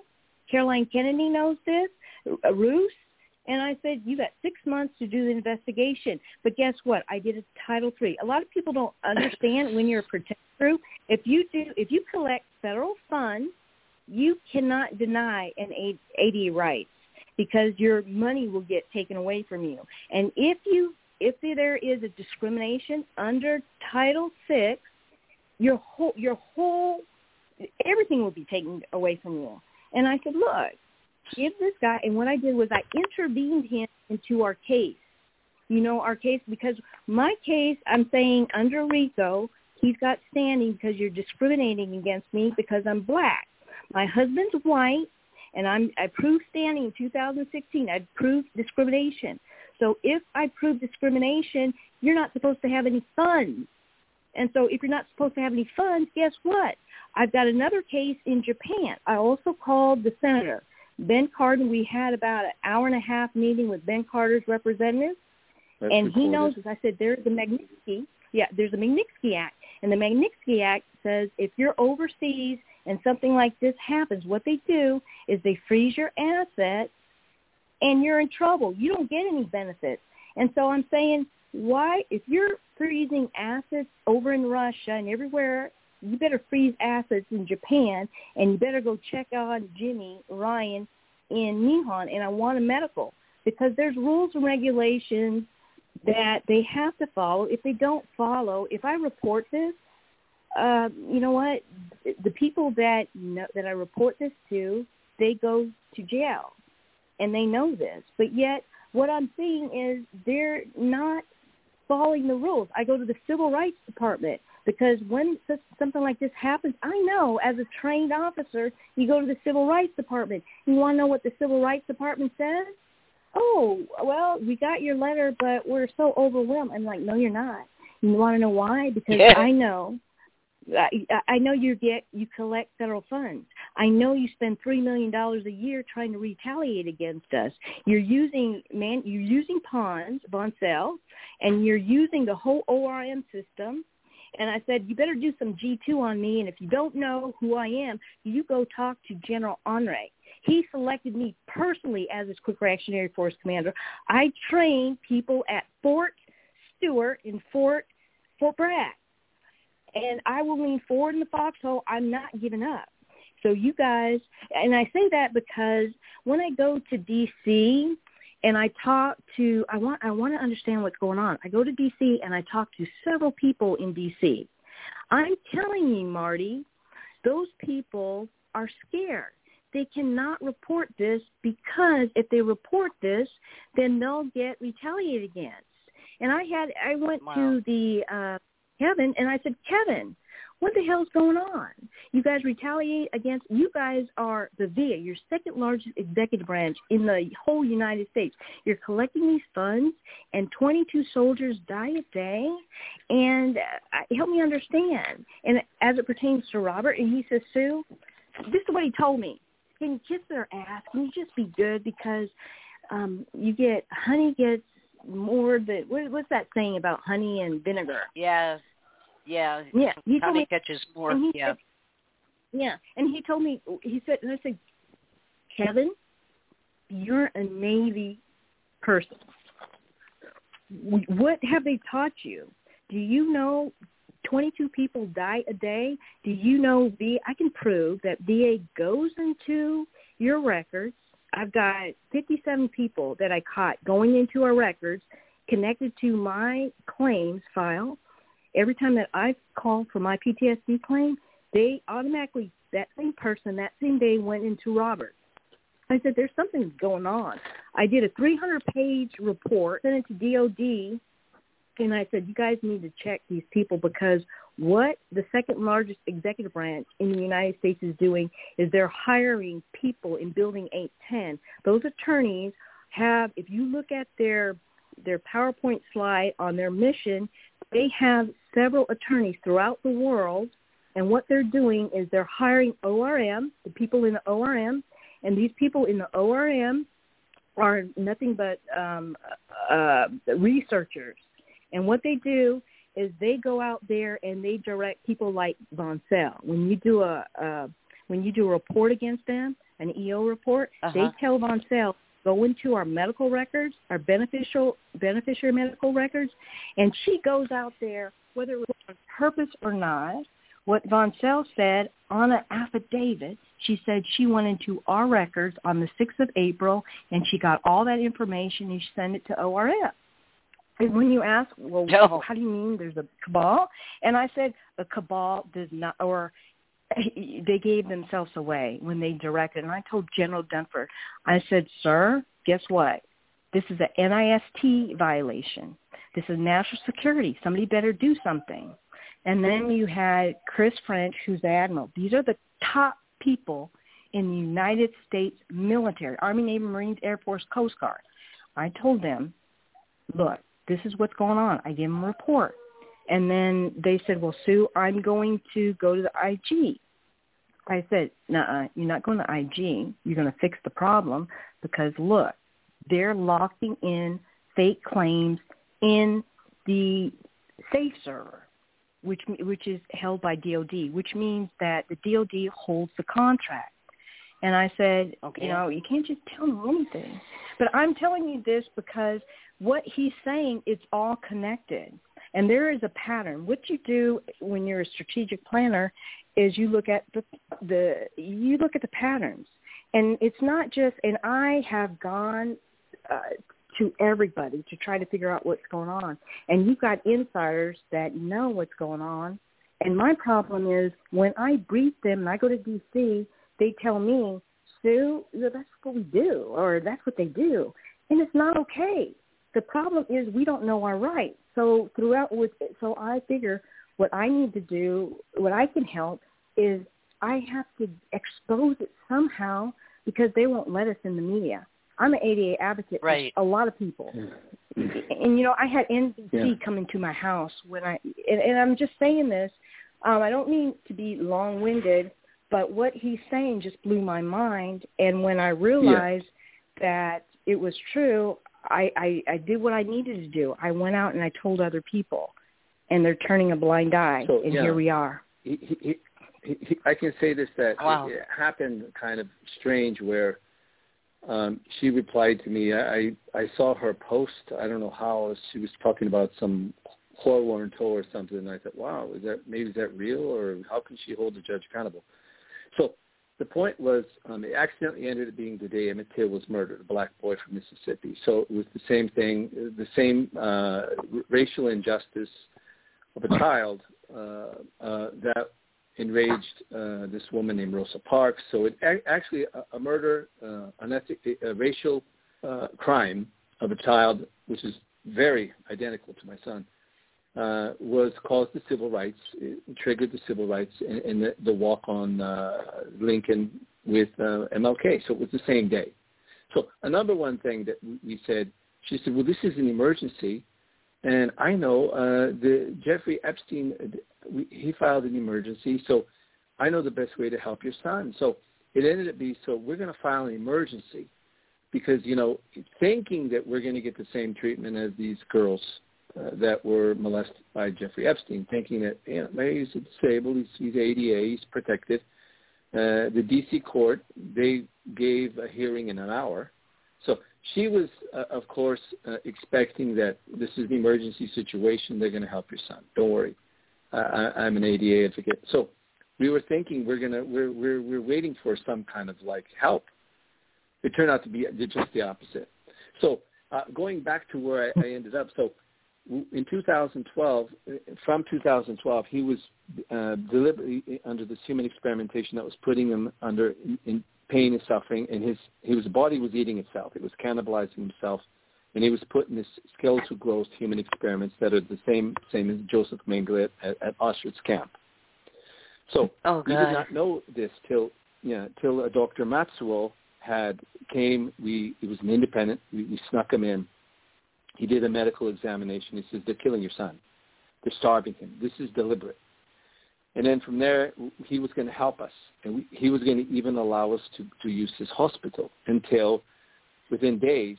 Caroline Kennedy knows this, uh, Roos, and I said, you got six months to do the investigation. But guess what? I did a Title Three. A lot of people don't understand when you're a protected group. If you do, if you collect federal funds, you cannot deny an AD rights because your money will get taken away from you. And if you if there is a discrimination under Title Six, your whole your whole everything will be taken away from you. And I said, look, give this guy. And what I did was I intervened him into our case. You know, our case because my case, I'm saying under RICO, he's got standing because you're discriminating against me because I'm black. My husband's white, and I'm I proved standing in 2016. I proved discrimination. So if I prove discrimination, you're not supposed to have any funds. And so if you're not supposed to have any funds, guess what? I've got another case in Japan. I also called the senator, Ben Cardin. We had about an hour and a half meeting with Ben Cardin's representative. That's and he knows, as I said, there's the Magnitsky. Yeah, there's a Magnitsky Act. And the Magnitsky Act says if you're overseas and something like this happens, what they do is they freeze your assets and you're in trouble. You don't get any benefits. And so I'm saying, why, if you're freezing assets over in Russia and everywhere, you better freeze assets in Japan and you better go check on Jimmy Ryan in Nihon and I want a medical because there's rules and regulations that they have to follow. If they don't follow, if I report this, uh, you know what? The people that know, that I report this to, they go to jail and they know this. But yet, what I'm seeing is they're not following the rules. I go to the civil rights department because when something like this happens, I know as a trained officer, you go to the civil rights department. You want to know what the civil rights department says? Oh, well, we got your letter, but we're so overwhelmed. I'm like, no, you're not. You want to know why? Because Yeah. I know I, I know you get you collect federal funds. I know you spend three million dollars a year trying to retaliate against us. You're using man, you're using pawns, Boncel, and you're using the whole ORM system. And I said, you better do some G2 on me. And if you don't know who I am, you go talk to General Honoré. He selected me personally as his Quick Reactionary Force commander. I train people at Fort Stewart in Fort Fort Bragg and I will lean forward in the foxhole. I'm not giving up. So you guys, and I say that because when I go to DC and I talk to, I want, I want to understand what's going on. I go to DC and I talk to several people in DC. I'm telling you, Marty, those people are scared. They cannot report this because if they report this, then they'll get retaliated against. And I had, I went Wow. to the uh, Kevin and I said, Kevin, what the hell's going on? You guys retaliate against, you guys are the VA, your second largest executive branch in the whole United States. You're collecting these funds and 22 soldiers die a day. And uh, help me understand. And as it pertains to Robert, and he says, Sue, this is what he told me. Can you kiss their ass? Can you just be good? Because um, you get, honey gets more than, what, what's that saying about honey and vinegar? Yeah. Yeah. Yeah, he told me catches more. Yeah. said, yeah, and he told me, he said, and I said, Kevin, you're a Navy person. What have they taught you? Do you know 22 people die a day? Do you know VA? I can prove that VA goes into your records. I've got 57 people that I caught going into our records connected to my claims file. Every time that I call for my PTSD claim, they automatically, that same person that same day went into Robert. I said, there's something going on. I did a 300-page report, sent it to DOD, and I said, you guys need to check these people because what the second largest executive branch in the United States is doing is they're hiring people in Building 810. Those attorneys have, if you look at their their PowerPoint slide on their mission, they have several attorneys throughout the world, and what they're doing is they're hiring ORM, the people in the ORM, and these people in the ORM are nothing but um, uh, researchers, and what they do is they go out there and they direct people like Von Cell. When you do a, a when you do a report against them, an EO report, Uh-huh. they tell Von Cell go into our medical records, our beneficial beneficiary medical records, and she goes out there whether it was on purpose or not. What Von Cell said on an affidavit, she said she went into our records on the 6th of April and she got all that information and she sent it to ORF. And when you ask, well, No. how do you mean there's a cabal? And I said, a cabal does not, or they gave themselves away when they directed. And I told General Dunford, I said, sir, guess what? This is a NIST violation. This is national security. Somebody better do something. And then you had Chris French, who's the admiral. These are the top people in the United States military, Army, Navy, Marines, Air Force, Coast Guard. I told them, look, this is what's going on. I gave them a report. And then they said, well, Sue, I'm going to go to the IG. I said, no, you're not going to IG. You're going to fix the problem because, look, they're locking in fake claims in the safe server, which which is held by DOD, which means that the DOD holds the contract. And I said, Okay. you know, you can't just tell me anything. But I'm telling you this because what he's saying, it's all connected. And there is a pattern. What you do when you're a strategic planner is you look at the the you look at the patterns. And it's not just and I have gone uh, to everybody to try to figure out what's going on. And you've got insiders that know what's going on. And my problem is when I brief them and I go to DC, they tell me, Sue, that's what we do, or that's what they do. And it's not okay. The problem is we don't know our rights. So throughout with, so I figure what I need to do, what I can help is I have to expose it somehow because they won't let us in the media. I'm an ADA advocate Right. for a lot of people. And you know, I had NBC Yeah. come into my house when I and, and I'm just saying this. Um, I don't mean to be long-winded, but what he's saying just blew my mind. And when I realized that it was true, I, I I did what I needed to do. I went out and I told other people, and they're turning a blind eye. So, and yeah. here we are. he, he, he, he, I can say this that Wow. it, it happened kind of strange where um, she replied to me. I I saw her post. I don't know how she was talking about some forlorn toe or something. And I thought, wow, is that maybe is that real or how can she hold the judge accountable? So the point was, um, it accidentally ended up being the day Emmett Till was murdered, a black boy from Mississippi. So it was the same thing, the same uh, racial injustice of a child uh, uh, that enraged uh, this woman named Rosa Parks. So it a- actually a, a murder, uh, an a racial uh, crime of a child, which is very identical to my son, uh, was caused the civil rights, triggered the civil rights and, in the, the walk on uh, Lincoln with uh, MLK. So it was the same day. So another one thing that we- said, she said, well, this is an emergency. And I know uh, the Jeffrey Epstein, we, he filed an emergency, so I know the best way to help your son. So it ended up being, so we're going to file an emergency because, you know, thinking that we're going to get the same treatment as these girls uh, that were molested by Jeffrey Epstein, thinking that, you know, he's disabled, he's, he's ADA, he's protected. Uh, the D.C. court, they gave a hearing in an hour. So she was, uh, of course, uh, expecting that this is an emergency situation. They're going to help your son. Don't worry. I, I, I'm an ADA advocate. So we were thinking we're gonna we're we're we're waiting for some kind of like help. It turned out to be just the opposite. So uh, going back to where I, I ended up, so in 2012, uh, from 2012, he was uh, deliberately under this human experimentation that was putting him under in, in pain and suffering, and his his body was eating itself. It was cannibalizing himself, and he was put in this skeletal growth human experiments that are the same same as Joseph Mengele at, at Auschwitz camp. So Oh, we did not know this till yeah till uh, Dr. Matsuo had came. We it was an independent. We, we snuck him in. He did a medical examination. He says they're killing your son. They're starving him. This is deliberate. And then from there, he was going to help us, and we, he was going to even allow us to, to use his hospital until, within days,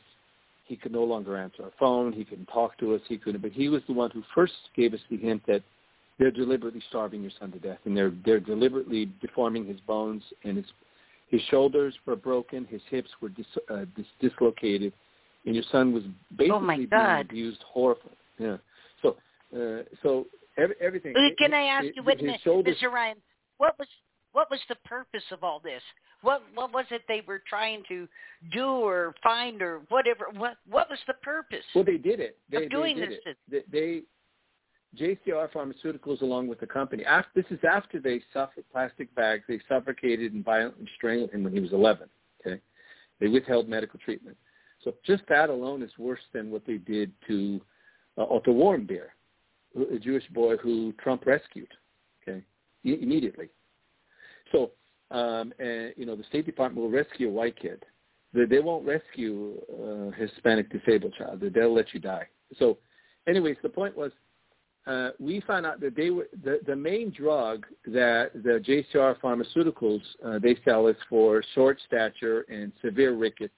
he could no longer answer our phone. He couldn't talk to us. He couldn't. But he was the one who first gave us the hint that they're deliberately starving your son to death, and they're they're deliberately deforming his bones, and his his shoulders were broken, his hips were dis, uh, dis, dislocated, and your son was basically oh my being abused horribly. Yeah. So uh, so every, everything. Can I ask his- you, wait a minute, shoulders- Mr. Ryan, what was what was the purpose of all this? What what was it they were trying to do or find or whatever? What what was the purpose? Well, they did it. They, Of doing they did this it. They, they JCR Pharmaceuticals, along with the company, after, this is after they suffered plastic bags. They suffocated and violently strangled him when he was 11. Okay, they withheld medical treatment. So just that alone is worse than what they did to uh, Otto Warmbier, a Jewish boy who Trump rescued. Okay, I- immediately. So, um, and, you know, the State Department will rescue a white kid. They, they won't rescue a Hispanic disabled child. They'll let you die. So, anyways, the point was, uh, we found out that they were the, the main drug that the JCR Pharmaceuticals uh, they sell is for short stature and severe rickets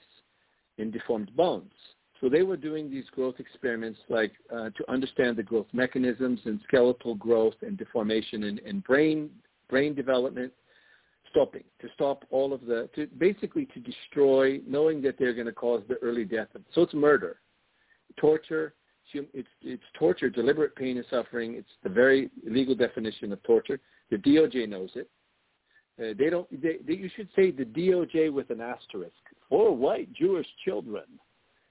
and deformed bones. So they were doing these growth experiments, like uh, to understand the growth mechanisms and skeletal growth and deformation and, and brain brain development, stopping to stop all of the to basically to destroy, knowing that they're going to cause the early death. Of, so it's murder, torture. It's it's torture, deliberate pain and suffering. It's the very legal definition of torture. The DOJ knows it. Uh, they don't. They, they, you should say the DOJ with an asterisk for white Jewish children,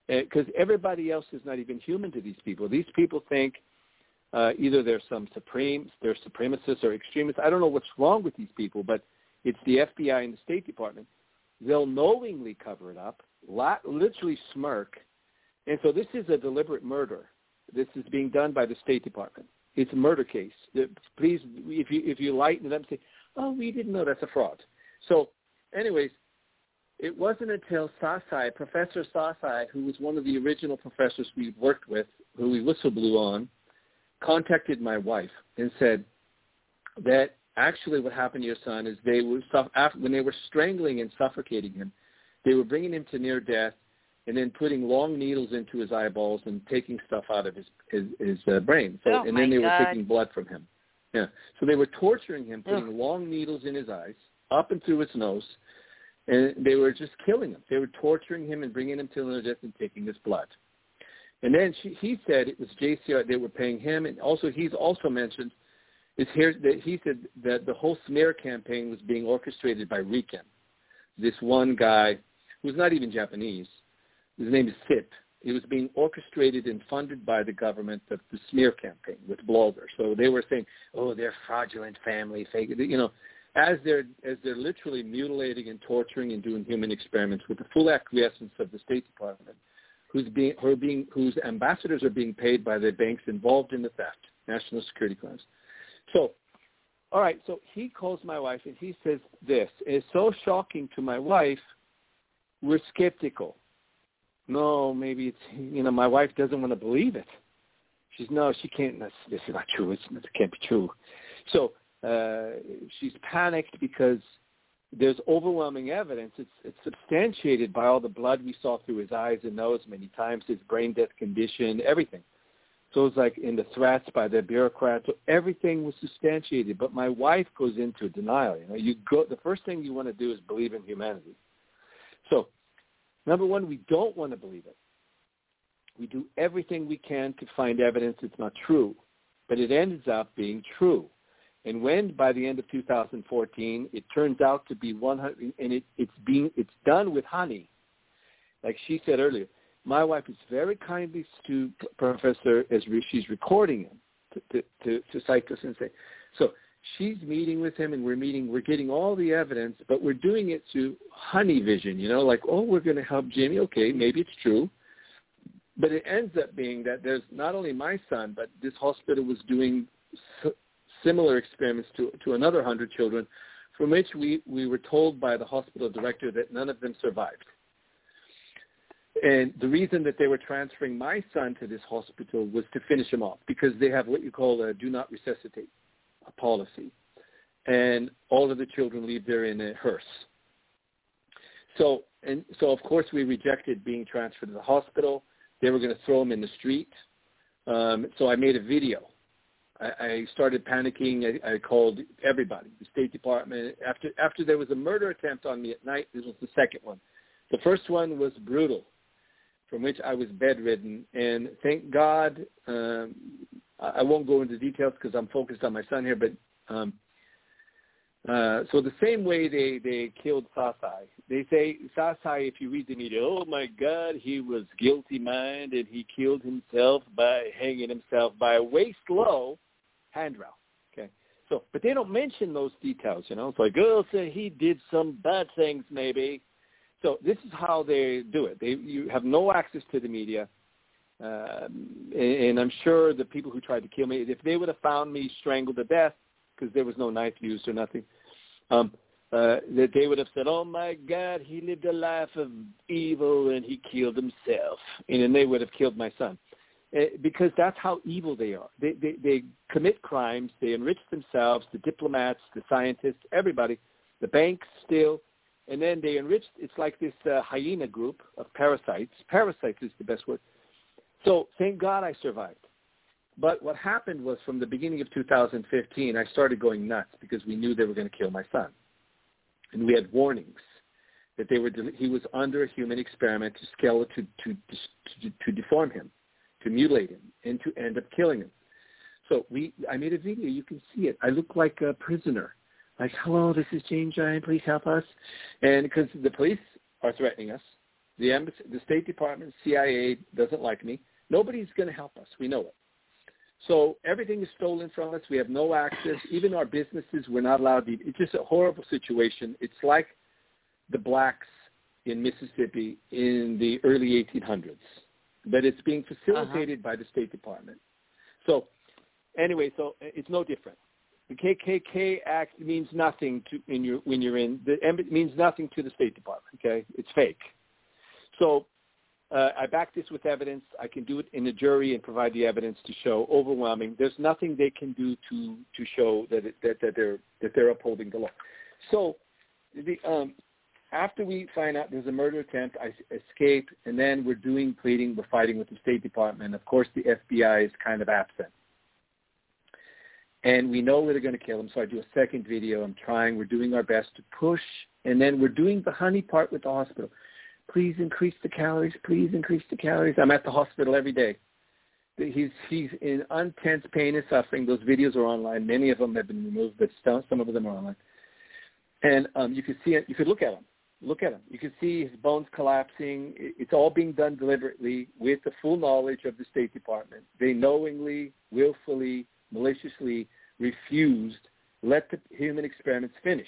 because everybody else is not even human to these people. These people think uh, either they're some supreme, they're supremacists or extremists. I don't know what's wrong with these people, but it's the FBI and the State Department. They'll knowingly cover it up, la- literally smirk, and so this is a deliberate murder. This is being done by the State Department. It's a murder case. Please, if you if you lighten them, say, "Oh, we didn't know that's a fraud." So, anyways, it wasn't until Sasai, Professor Sasai, who was one of the original professors we worked with, who we whistle blew on, contacted my wife and said that actually what happened to your son is they were when they were strangling and suffocating him, they were bringing him to near death and then putting long needles into his eyeballs and taking stuff out of his his, his uh, brain. So Oh, and then they God. were taking blood from him. Yeah. So they were torturing him, putting long needles in his eyes, up and through his nose, and they were just killing him. They were torturing him and bringing him to near death and taking his blood. And then she, he said it was JCR. They were paying him, and also he's also mentioned is here that he said that the whole smear campaign was being orchestrated by RIKEN, this one guy who's not even Japanese. His name is Sip. It was being orchestrated and funded by the government, the, the smear campaign with bloggers. So they were saying, "Oh, they're fraudulent family, fake," you know, as they're as they're literally mutilating and torturing and doing human experiments with the full acquiescence of the State Department, who's being who are being whose ambassadors are being paid by the banks involved in the theft, national security crimes. So, all right. So he calls my wife and he says this. It's so shocking to my wife. We're skeptical. No, maybe it's you know my wife doesn't want to believe it. She's no, she can't. This, this is not true. It's, it can't be true. So uh, she's panicked because there's overwhelming evidence. It's it's substantiated by all the blood we saw through his eyes and nose many times, his brain death condition, everything. So it's like in the threats by the bureaucrats, so everything was substantiated. But my wife goes into denial. You know, you go. The first thing you want to do is believe in humanity. So, number one, we don't want to believe it. We do everything we can to find evidence it's not true, but it ends up being true. And when by the end of 2014 it turns out to be 100, and it, it's being it's done with honey, like she said earlier. My wife is very kindly to Professor as she's recording him to, to, to, to cite us and say, so she's meeting with him and we're meeting, we're getting all the evidence, but we're doing it through honey vision, you know, like, oh, we're going to help Jimmy. Okay, maybe it's true. But it ends up being that there's not only my son, but this hospital was doing similar experiments to, to another 100 children from which we, we were told by the hospital director that none of them survived. And the reason that they were transferring my son to this hospital was to finish him off because they have what you call a do not resuscitate a policy. And all of the children leave there in a hearse. So, and so of course we rejected being transferred to the hospital. They were going to throw him in the street. Um, so I made a video. I, I started panicking. I, I called everybody, the State Department. After after there was a murder attempt on me at night, this was the second one. The first one was brutal, from which I was bedridden, and thank God. Um, I, won't go into details because I'm focused on my son here, but um, uh, so the same way they, they killed Sasai, they say Sasai, if you read the media, oh my God, he was guilty minded. He killed himself by hanging himself by a waist low handrail. Okay. So, but they don't mention those details, you know. It's like, oh, so he did some bad things maybe. So this is how they do it. They, you have no access to the media. And, and I'm sure the people who tried to kill me, if they would have found me strangled to death, because there was no knife used or nothing, um, uh, that they would have said, "Oh my God, he lived a life of evil and he killed himself," and then they would have killed my son, uh, because that's how evil they are. They, they they commit crimes, they enrich themselves, the diplomats, the scientists, everybody, the banks still, and then they enrich. It's like this uh, hyena group of parasites. Parasites is the best word. So thank God I survived. But what happened was from the beginning of 2015, I started going nuts because we knew they were going to kill my son. And we had warnings that they were he was under a human experiment to scale to, to, to, to deform him, to mutilate him, and to end up killing him. So we, I made a video. You can see it. I look like a prisoner. Like, hello, this is James Ryan. Please help us. And because the police are threatening us, the embassy, the State Department, CIA doesn't like me. Nobody's going to help us. We know it. So everything is stolen from us. We have no access. Even our businesses, we're not allowed to. It's just a horrible situation. It's like the blacks in Mississippi in the early 1800s, but it's being facilitated uh-huh. by the State Department. So anyway, so it's no different. The KKK Act means nothing to in your when you're in the it means nothing to the State Department. Okay, it's fake. So uh, I back this with evidence. I can do it in a jury and provide the evidence to show overwhelming. There's nothing they can do to to show that it, that that they're that they're upholding the law. So, the um, after we find out there's a murder attempt, I escape, and then we're doing pleading. We're fighting with the State Department. Of course, the FBI is kind of absent, and we know where they're going to kill him. So I do a second video. I'm trying. We're doing our best to push, and then we're doing the honey part with the hospital please increase the calories, please increase the calories. I'm at the hospital every day. He's he's in intense pain and suffering. Those videos are online. Many of them have been removed, but some some of them are online. And um, you can see it. You could look at him. Look at him. You can see his bones collapsing. It's all being done deliberately with the full knowledge of the State Department. They knowingly, willfully, maliciously refused let the human experiments finish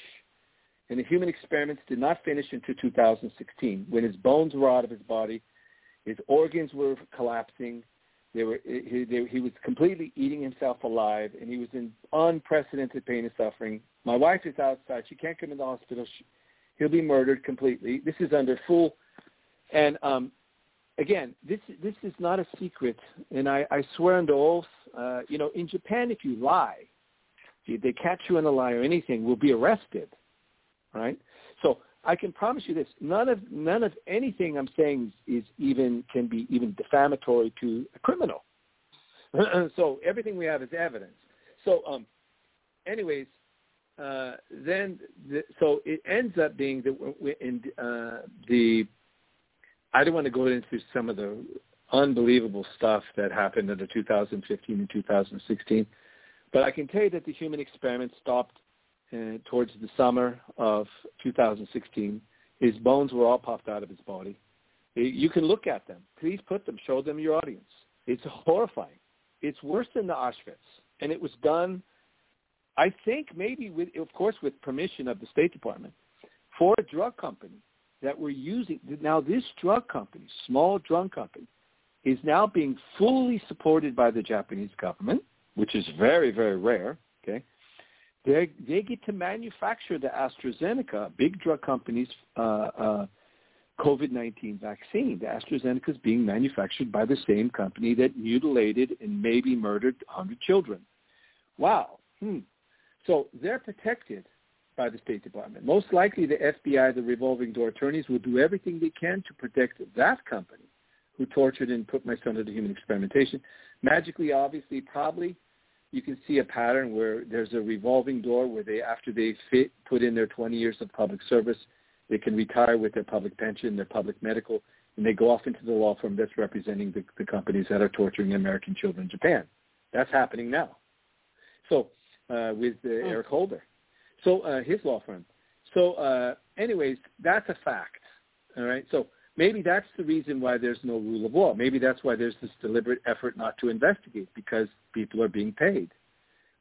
and the human experiments did not finish until 2016 when his bones were out of his body, his organs were collapsing, they were, he, they, he was completely eating himself alive, and he was in unprecedented pain and suffering. My wife is outside. She can't come in the hospital. She, he'll be murdered completely. This is under full, and um, again, this this is not a secret, and I, I swear under oath. Uh, you know, in Japan, if you lie, if they catch you in a lie or anything, will be arrested right? So I can promise you this: none of none of anything I'm saying is, even can be even defamatory to a criminal. so everything we have is evidence. So, um, anyways, uh, then the, so it ends up being that in uh, the I don't want to go into some of the unbelievable stuff that happened in the 2015 and 2016, but I can tell you that the human experiment stopped uh, towards the summer of 2016. His bones were all popped out of his body. You can look at them. Please put them. Show them your audience. It's horrifying. It's worse than the Auschwitz, and it was done. I think maybe with, of course, with permission of the State Department, for a drug company that we're using. Now, this drug company, small drug company, is now being fully supported by the Japanese government, which is very, very rare. Okay, they they get to manufacture the AstraZeneca, big drug companies, uh, uh, COVID-19 vaccine. The AstraZeneca is being manufactured by the same company that mutilated and maybe murdered 100 children. Wow. Hmm. So they're protected by the State Department. Most likely the FBI, the revolving door attorneys, will do everything they can to protect that company who tortured and put my son under human experimentation. Magically, obviously, probably you can see a pattern where there's a revolving door where they, after they fit, put in their 20 years of public service, they can retire with their public pension, their public medical, and they go off into the law firm that's representing the, the companies that are torturing American children in Japan. That's happening now. So uh, with uh, mm. Eric Holder, so uh, his law firm. So uh, anyways, that's a fact. All right. So maybe that's the reason why there's no rule of law. Maybe that's why there's this deliberate effort not to investigate because people are being paid.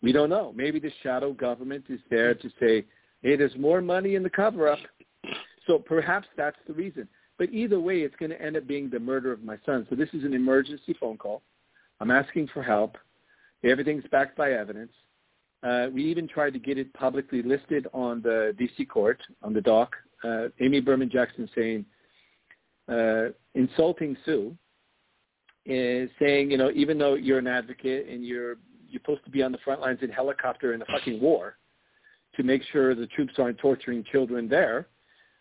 We don't know. Maybe the shadow government is there to say, hey, there's more money in the cover-up. So perhaps that's the reason. But either way, it's going to end up being the murder of my son. So this is an emergency phone call. I'm asking for help. Everything's backed by evidence. Uh, we even tried to get it publicly listed on the D.C. court, on the dock. Uh, Amy Berman Jackson saying, uh, insulting Sue, is saying, you know, even though you're an advocate and you're you're supposed to be on the front lines in helicopter in a fucking war to make sure the troops aren't torturing children there,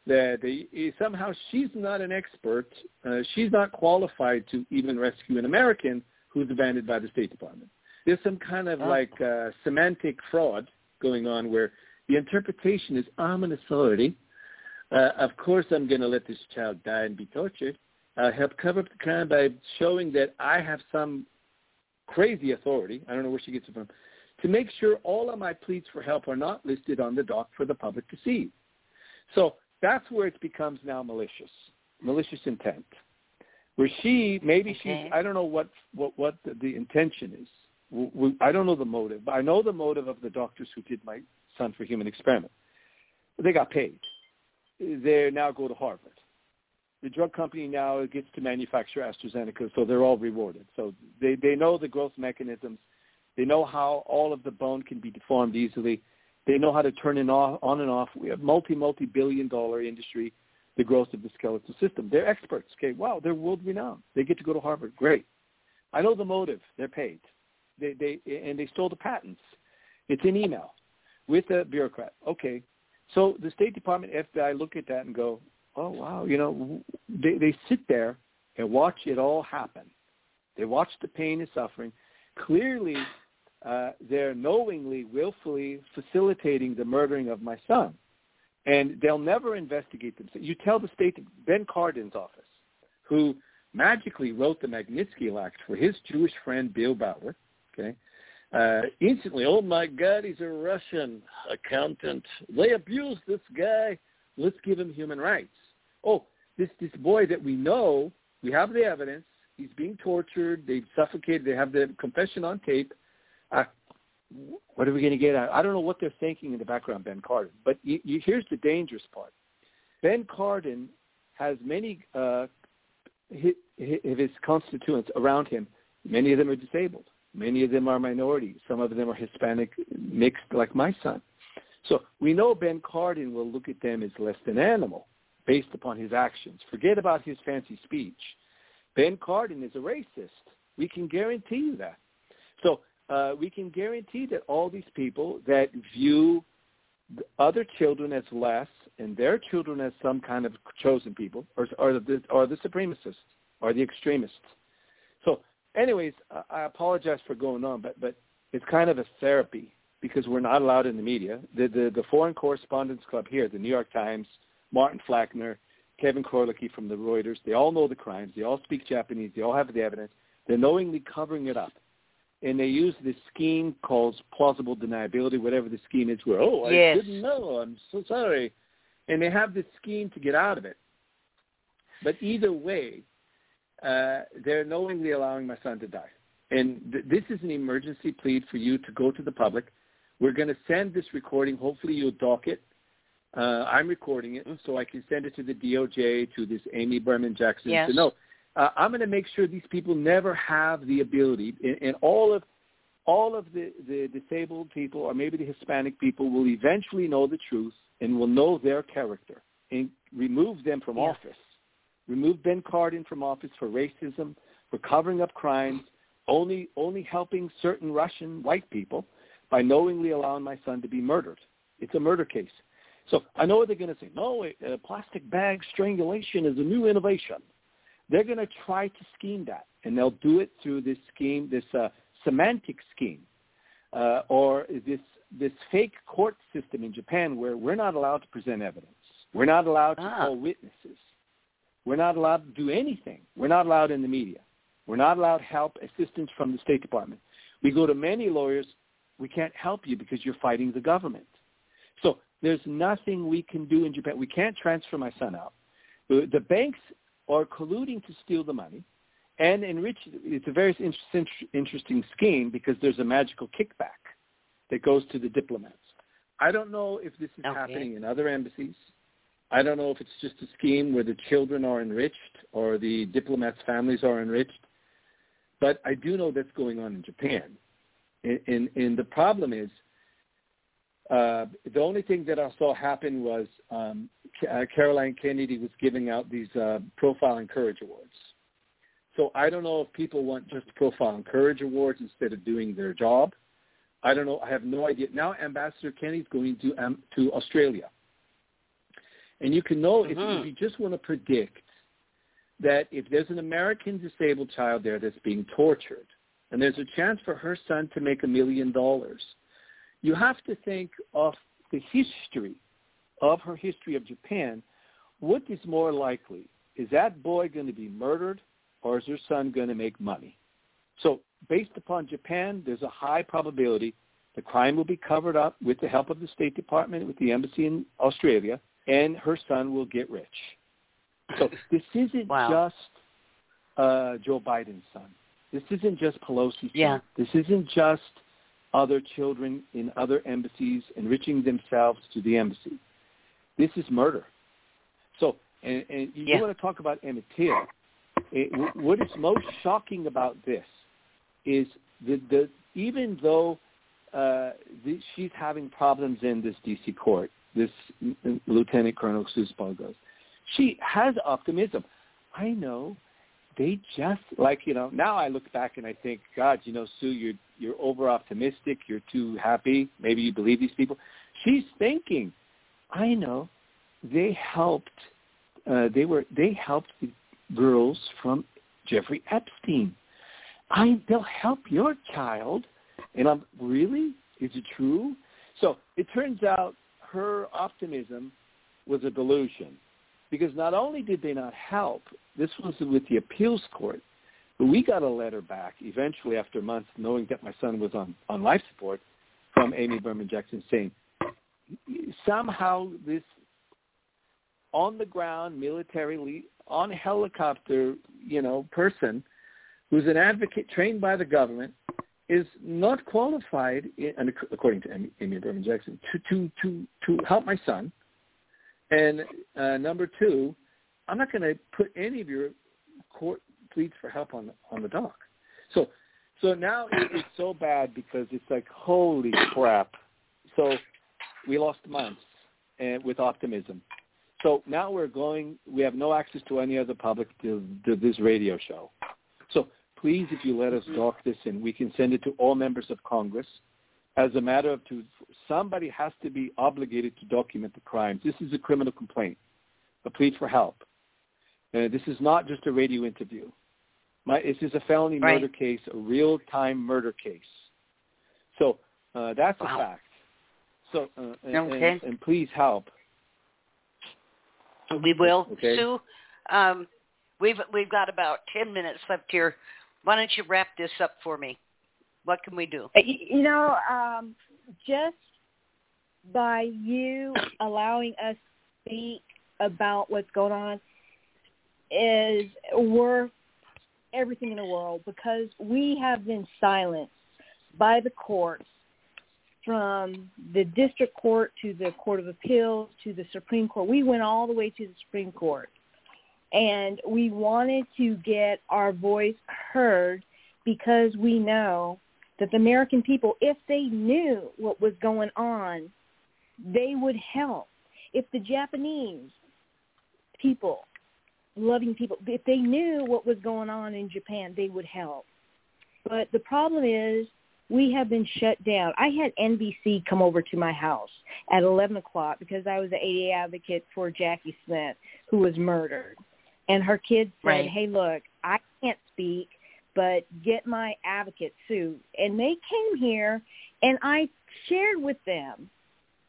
that they, somehow she's not an expert. Uh, she's not qualified to even rescue an American who's abandoned by the State Department. There's some kind of oh. like uh, semantic fraud going on where the interpretation is I'm an authority uh, of course, I'm going to let this child die and be tortured. Uh, help cover up the crime by showing that I have some crazy authority. I don't know where she gets it from. To make sure all of my pleas for help are not listed on the dock for the public to see. So that's where it becomes now malicious, malicious intent. Where she, maybe okay. she's, I don't know what, what, what the, the intention is. We, we, I don't know the motive. I know the motive of the doctors who did my son for human experiment. They got paid they now go to Harvard. The drug company now gets to manufacture AstraZeneca, so they're all rewarded. So they, they know the growth mechanisms. They know how all of the bone can be deformed easily. They know how to turn it on, on and off. We have multi, multi-billion dollar industry, the growth of the skeletal system. They're experts. Okay, wow, they're world renowned. They get to go to Harvard. Great. I know the motive. They're paid. They, they, and they stole the patents. It's in email with a bureaucrat. Okay, so the State Department, FBI look at that and go, oh, wow, you know, they, they sit there and watch it all happen. They watch the pain and suffering. Clearly, uh, they're knowingly, willfully facilitating the murdering of my son. And they'll never investigate them. So You tell the state, Ben Cardin's office, who magically wrote the Magnitsky Act for his Jewish friend Bill Browder, okay, uh, instantly, oh my God, he's a Russian accountant. They abused this guy. Let's give him human rights. Oh, this this boy that we know, we have the evidence. He's being tortured. They've suffocated. They have the confession on tape. Uh, what are we going to get? I don't know what they're thinking in the background, Ben Cardin. But you, you, here's the dangerous part. Ben Cardin has many uh, his, his constituents around him. Many of them are disabled. Many of them are minorities. Some of them are Hispanic mixed like my son. So we know Ben Cardin will look at them as less than animal based upon his actions. Forget about his fancy speech. Ben Cardin is a racist. We can guarantee you that. So uh, we can guarantee that all these people that view other children as less and their children as some kind of chosen people are, are, the, are the supremacists, are the extremists. Anyways, I apologize for going on, but but it's kind of a therapy because we're not allowed in the media. The the, the Foreign Correspondents Club here, the New York Times, Martin Fackler, Kevin Krolicki from the Reuters, they all know the crimes. They all speak Japanese. They all have the evidence. They're knowingly covering it up. And they use this scheme called plausible deniability, whatever the scheme is, where, oh, I yes. didn't know. I'm so sorry. And they have this scheme to get out of it. But either way, uh, they're knowingly allowing my son to die. And th- this is an emergency plea for you to go to the public. We're going to send this recording. Hopefully you'll dock it. Uh, I'm recording it so I can send it to the DOJ, to this Amy Berman Jackson yes. to know. Uh, I'm going to make sure these people never have the ability, and, and all of all of the, the disabled people or maybe the Hispanic people will eventually know the truth and will know their character and remove them from office remove Ben Cardin from office for racism, for covering up crimes, only only helping certain Russian white people by knowingly allowing my son to be murdered. It's a murder case. So I know what they're going to say. No, uh, plastic bag strangulation is a new innovation. they're going to try to scheme that, and they'll do it through this scheme, this uh, semantic scheme, uh, or this this fake court system in Japan where we're not allowed to present evidence. We're not allowed to Ah. call witnesses. We're not allowed to do anything. We're not allowed in the media. We're not allowed help, assistance from the State Department. We go to many lawyers. We can't help you because you're fighting the government. So there's nothing we can do in Japan. We can't transfer my son out. The, banks are colluding to steal the money and enrich. It's a very interesting scheme because there's a magical kickback that goes to the diplomats. I don't know if this is Okay. happening in other embassies. I don't know if it's just a scheme where the children are enriched or the diplomats' families are enriched. But I do know that's going on in Japan. And, and, and the problem is, uh, the only thing that I saw happen was um, uh, Caroline Kennedy was giving out these uh, Profile in Courage Awards. So I don't know if people want just Profile in Courage Awards instead of doing their job. I don't know. I have no idea. Now Ambassador Kennedy's going to um, to Australia, and you can know if, Mhm. if you just want to predict that if there's an American disabled child there that's being tortured, and there's a chance for her son to make a million dollars, you have to think of the history of her history of Japan. What is more likely? Is that boy going to be murdered, or is her son going to make money? So based upon Japan, there's a high probability the crime will be covered up with the help of the State Department, with the embassy in Australia, and her son will get rich. So this isn't Wow. just uh, Joe Biden's son. This isn't just Pelosi's Yeah. son. This isn't just other children in other embassies enriching themselves to the embassy. This is murder. So, and, and you Yeah. want to talk about Emmett Till. It, what is most shocking about this is the, the even though uh, the, she's having problems in this D.C. court, this Lieutenant Colonel Sue Bozgoz, she has optimism. I know they just like you know. Now I look back and I think, God, you know, Sue, you're you're over optimistic. You're too happy. Maybe you believe these people. She's thinking, I know, they helped. Uh, they were they helped the girls from Jeffrey Epstein. I they'll help your child, and I'm really is it true? So it turns out her optimism was a delusion, because not only did they not help, this was with the appeals court, but we got a letter back eventually after months, knowing that my son was on on life support, from Amy Berman Jackson saying somehow this on the ground military on helicopter you know person who's an advocate trained by the government is not qualified and according to Amy, Amy Berman Jackson to to to to help my son and uh, number two I'm not going to put any of your court pleads for help on on the dock so so now it's so bad because it's like holy crap so we lost months and with optimism. So now we're going. We have no access to any other public to, to this radio show. So please, if you let us dock this in, we can send it to all members of Congress. As a matter of to somebody has to be obligated to document the crimes. This is a criminal complaint, a plea for help. Uh, this is not just a radio interview. My, this is a felony Right. murder case, a real-time murder case. So uh, that's Wow. a fact. So uh, and, Okay. and, and please help. We will. Okay. Sue, um, we've we've got about ten minutes left here. Why don't you wrap this up for me? What can we do? You know, um, just by you allowing us to speak about what's going on is worth everything in the world because we have been silenced by the courts from the district court to the court of appeals to the supreme court we went all the way to the supreme court and we wanted to get our voice heard because we know that the American people, if they knew what was going on, they would help. If the Japanese people, loving people, if they knew what was going on in Japan, they would help. But the problem is we have been shut down. I had NBC come over to my house at 11 o'clock because I was the ADA advocate for Jackie Smith, who was murdered. And her kids said, Right. "Hey, look, I can't speak, but get my advocate Sue." And they came here, and I shared with them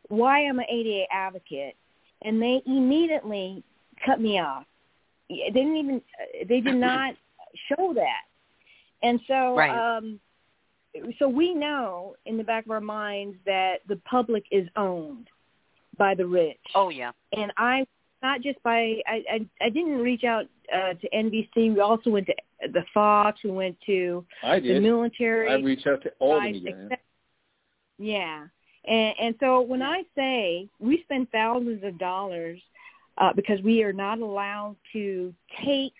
why I'm an ADA advocate, and they immediately cut me off. They didn't even they did not show that, and so Right. um, so we know in the back of our minds that the public is owned by the rich Oh yeah. and I not just by I I, I didn't reach out uh, to NBC. We also went to the Fox. We went to I the military. I reached out to all the media. except- yeah, and and so when I say we spend thousands of dollars uh, because we are not allowed to take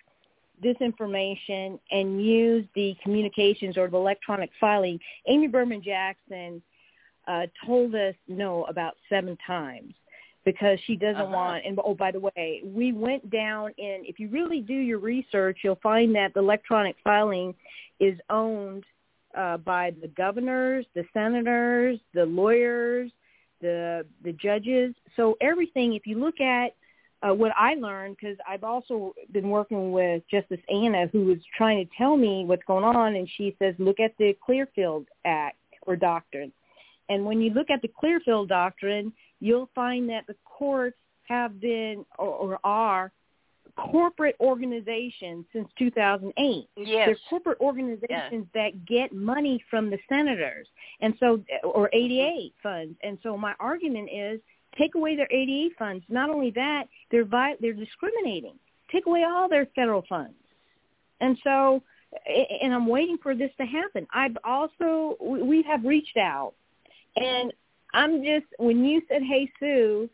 this information and use the communications or the electronic filing, Amy Berman Jackson uh, told us no about seven times because she doesn't Uh-huh. want and oh by the way we went down and if you really do your research you'll find that the electronic filing is owned uh, by the governors the senators the lawyers the the judges so everything if you look at uh, what I learned because I've also been working with Justice Anna who was trying to tell me what's going on and she says look at the Clearfield Act or doctrine and when you look at the Clearfield Doctrine, you'll find that the courts have been or, or are corporate organizations since 2008. Yes. They're corporate organizations that get money from the senators and so or ADA mm-hmm. funds. And so my argument is take away their ADA funds. Not only that, they're vi- they're discriminating. Take away all their federal funds. And so and I'm waiting for this to happen. I've also we we have reached out and I'm just when you said, "Hey Sue,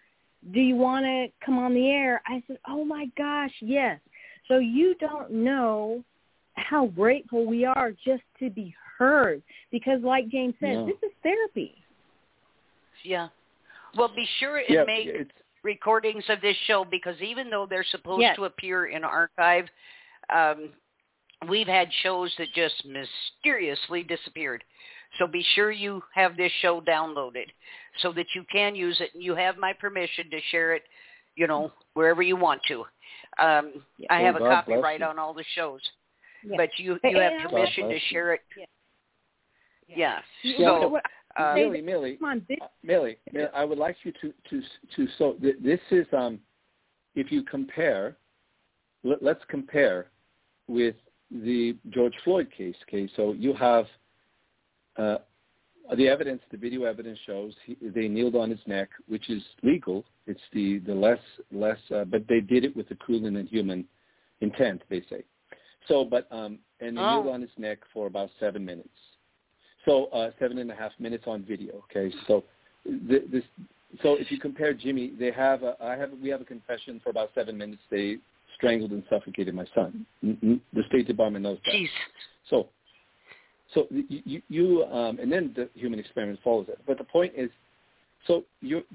do you want to come on the air?" I said, "Oh my gosh, yes." So you don't know how grateful we are just to be heard because like James said, Yeah. this is therapy. Yeah. Well, be sure and yeah, make it's recordings of this show because even though they're supposed Yes. to appear in archive, um, we've had shows that just mysteriously disappeared. So be sure you have this show downloaded so that you can use it. And you have my permission to share it, you know, wherever you want to. Um, Yeah. I Oh, have a copyright on all the shows, Yeah. but you you have I permission to share it. Yeah. Yeah. You- Yeah. So, what- Say Millie, Millie, come on, this, Uh, Millie, Millie, I would like you to to to so th- this is um if you compare let, let's compare with the George Floyd case okay so you have uh, the evidence the video evidence shows he, they kneeled on his neck which is legal it's the the less less uh, but they did it with a cruel and inhuman intent they say so but um and they Oh. kneeled on his neck for about seven minutes so uh, seven and a half minutes on video. Okay, so th- this. So if you compare Jimmy, they have. A, I have. We have a confession for about seven minutes. They strangled and suffocated my son. N- The State Department knows that. jeez. So, so you, you, um, and then the human experiment follows it. But the point is, so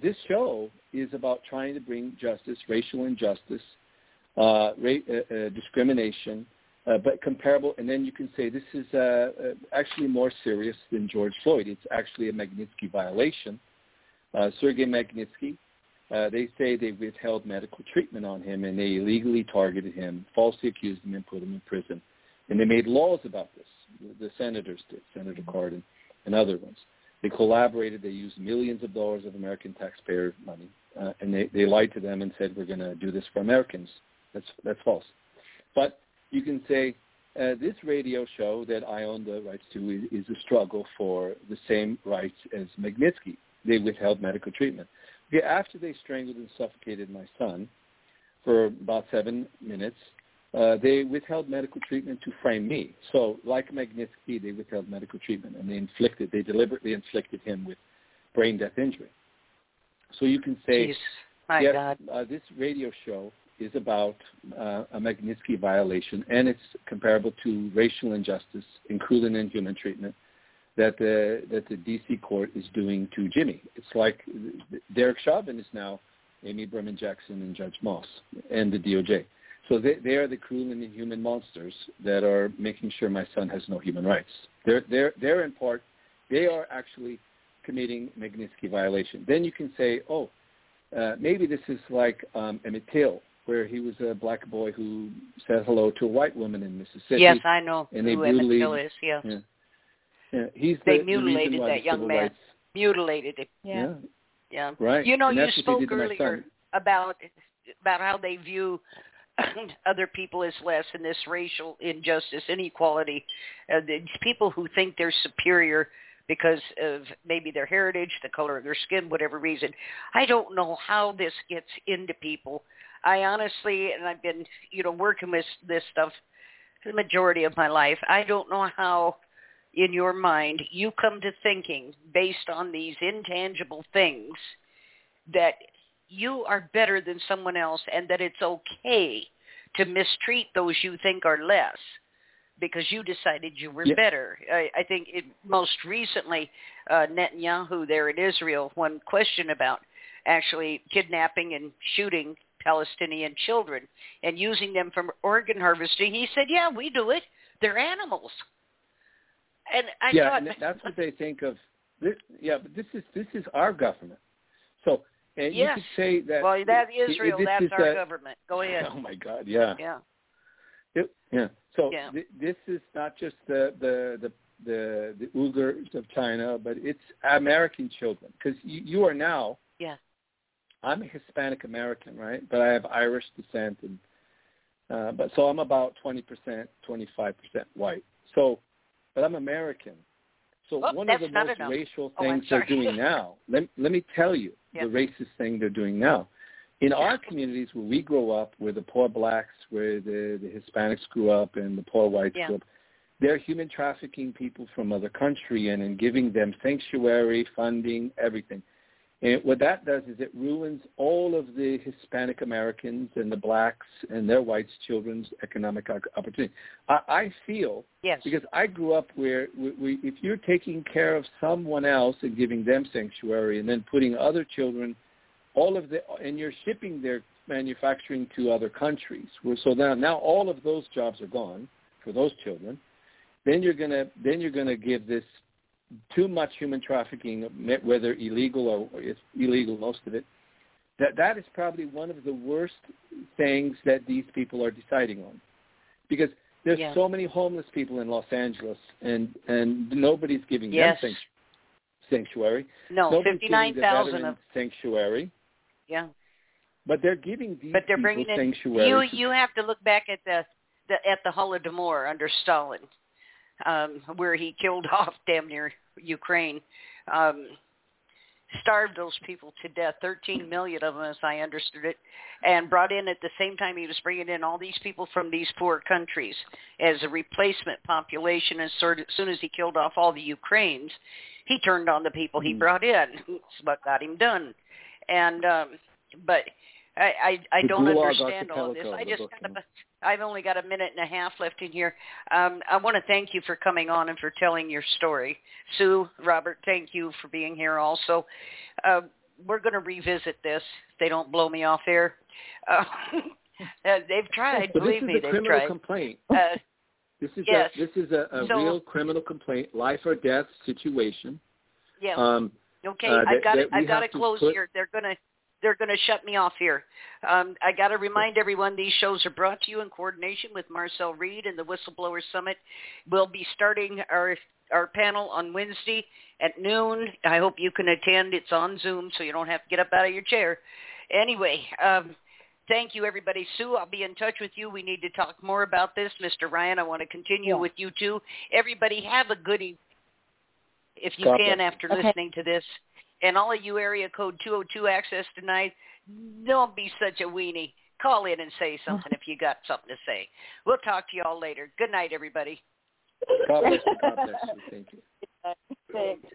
this show is about trying to bring justice, racial injustice, uh, ra- uh, uh, discrimination, uh, but comparable. And then you can say this is uh, uh, actually more serious than George Floyd. It's actually a Magnitsky violation. Uh, Sergei Magnitsky. Uh, they say they withheld medical treatment on him and they illegally targeted him, falsely accused him, and put him in prison. And they made laws about this. The, senators did, Senator Cardin and other ones. They collaborated. They used millions of dollars of American taxpayer money, uh, and they, they lied to them and said we're going to do this for Americans. That's that's false. But you can say uh, this radio show that I own the rights to is, is a struggle for the same rights as Magnitsky. They withheld medical treatment. Okay, after they strangled and suffocated my son for about seven minutes, uh, they withheld medical treatment to frame me. So, like Magnitsky, they withheld medical treatment and they inflicted, they deliberately inflicted him with brain death injury. So you can say, Jeez. My yes, God. uh, this radio show is about uh, a Magnitsky violation, and it's comparable to racial injustice, including inhuman treatment that the that the D.C. court is doing to Jimmy. It's like Derek Chauvin is now Amy Berman Jackson and Judge Moss and the DOJ. So they, they are the cruel and inhuman monsters that are making sure my son has no human rights. They're they're they're in part they are actually committing Magnitsky violation. Then you can say, oh, uh, maybe this is like um, Emmett Till where he was a black boy who said hello to a white woman in Mississippi. Yes, I know and they who Emmett Till is. Yes. Yeah. yeah, he's They the, the mutilated why that young man. rights. Mutilated it. Yeah. Yeah. Right. You know, and you that's what they spoke did to my earlier about about how they view other people as less in this racial injustice, inequality. Uh, these people who think they're superior because of maybe their heritage, the color of their skin, whatever reason. I don't know how this gets into people. I honestly, and I've been, you know, working with this stuff the majority of my life. I don't know how in your mind you come to thinking based on these intangible things that you are better than someone else and that it's okay to mistreat those you think are less because you decided you were Yeah. better. I, I think it, most recently uh, Netanyahu there in Israel, one question about actually kidnapping and shooting Palestinian children and using them for organ harvesting. He said, yeah, we do it. They're animals. And I yeah, thought, and that's what they think of. This, yeah, but this is this is our government. So and you Yes. could say that. well, that Israel, this that's is our a- government. Go ahead. Oh my God! Yeah. Yeah. It- yeah. So Yeah. Th- this is not just the the the the, the Uyghurs of China, but it's American children because you, you are now. Yeah. I'm a Hispanic American, right? But I have Irish descent, and uh, but so I'm about twenty percent, twenty five percent white. So, but I'm American. So Oh, one of the most enough. racial Oh, things they're doing now. Let let me tell you Yeah. the racist thing they're doing now. In our communities where we grow up, where the poor blacks, where the, the Hispanics grew up, and the poor whites grew up, they're human trafficking people from other country and, and giving them sanctuary, funding, everything. And what that does is it ruins all of the Hispanic Americans and the blacks and their whites children's economic opportunity. I, I feel Yes. because I grew up where we, we, if you're taking care of someone else and giving them sanctuary and then putting other children, all of the, and you're shipping their manufacturing to other countries, so now, now all of those jobs are gone for those children. Then you're gonna, then you're gonna give this too much human trafficking, whether illegal or it's illegal, most of it. That that is probably one of the worst things that these people are deciding on, because there's Yeah. so many homeless people in Los Angeles, and and nobody's giving Yes. them sanct- sanctuary. No, Nobody's 59,000 veterans of, sanctuary, yeah. but they're giving these But they're people bringing in, sanctuary. you, you have to look back at the, the at the Holodomor under Stalin, um, where he killed off damn near Ukraine. Um, starved those people to death, 13 million of them, as I understood it, and brought in at the same time he was bringing in all these people from these poor countries as a replacement population. And sort of, as soon as he killed off all the Ukraines, he turned on the people he Mhm. brought in. It's what got him done. And um, but I I, I don't understand all of this. I just yeah. a, I've only got a minute and a half left in here. Um, I want to thank you for coming on and for telling your story. Sue, Robert, thank you for being here also. Uh, we're going to revisit this. If they don't blow me off air. Uh, uh, they've tried. Believe me, they've tried. complaint. Uh, This is Yes. a this is a, a So- real criminal complaint, life or death situation. yeah. Um, Okay, uh, I've that- got to, I've got to to close put- here. They're gonna they're gonna shut me off here. Um, I got to remind everyone these shows are brought to you in coordination with Marcel Reid and the Whistleblower Summit. We'll be starting our our panel on Wednesday at noon. I hope you can attend. It's on Zoom, so you don't have to get up out of your chair. Anyway, um, thank you, everybody. Sue, I'll be in touch with you. We need to talk more about this. Mr. Ryan, I want to continue Yeah. with you too. Everybody, have a good evening if you can bless. after Okay. listening to this. And all of you area code 202 access tonight, don't be such a weenie. Call in and say something if you got something to say. We'll talk to you all later. Good night, everybody. God bless you. God bless you. Thank you.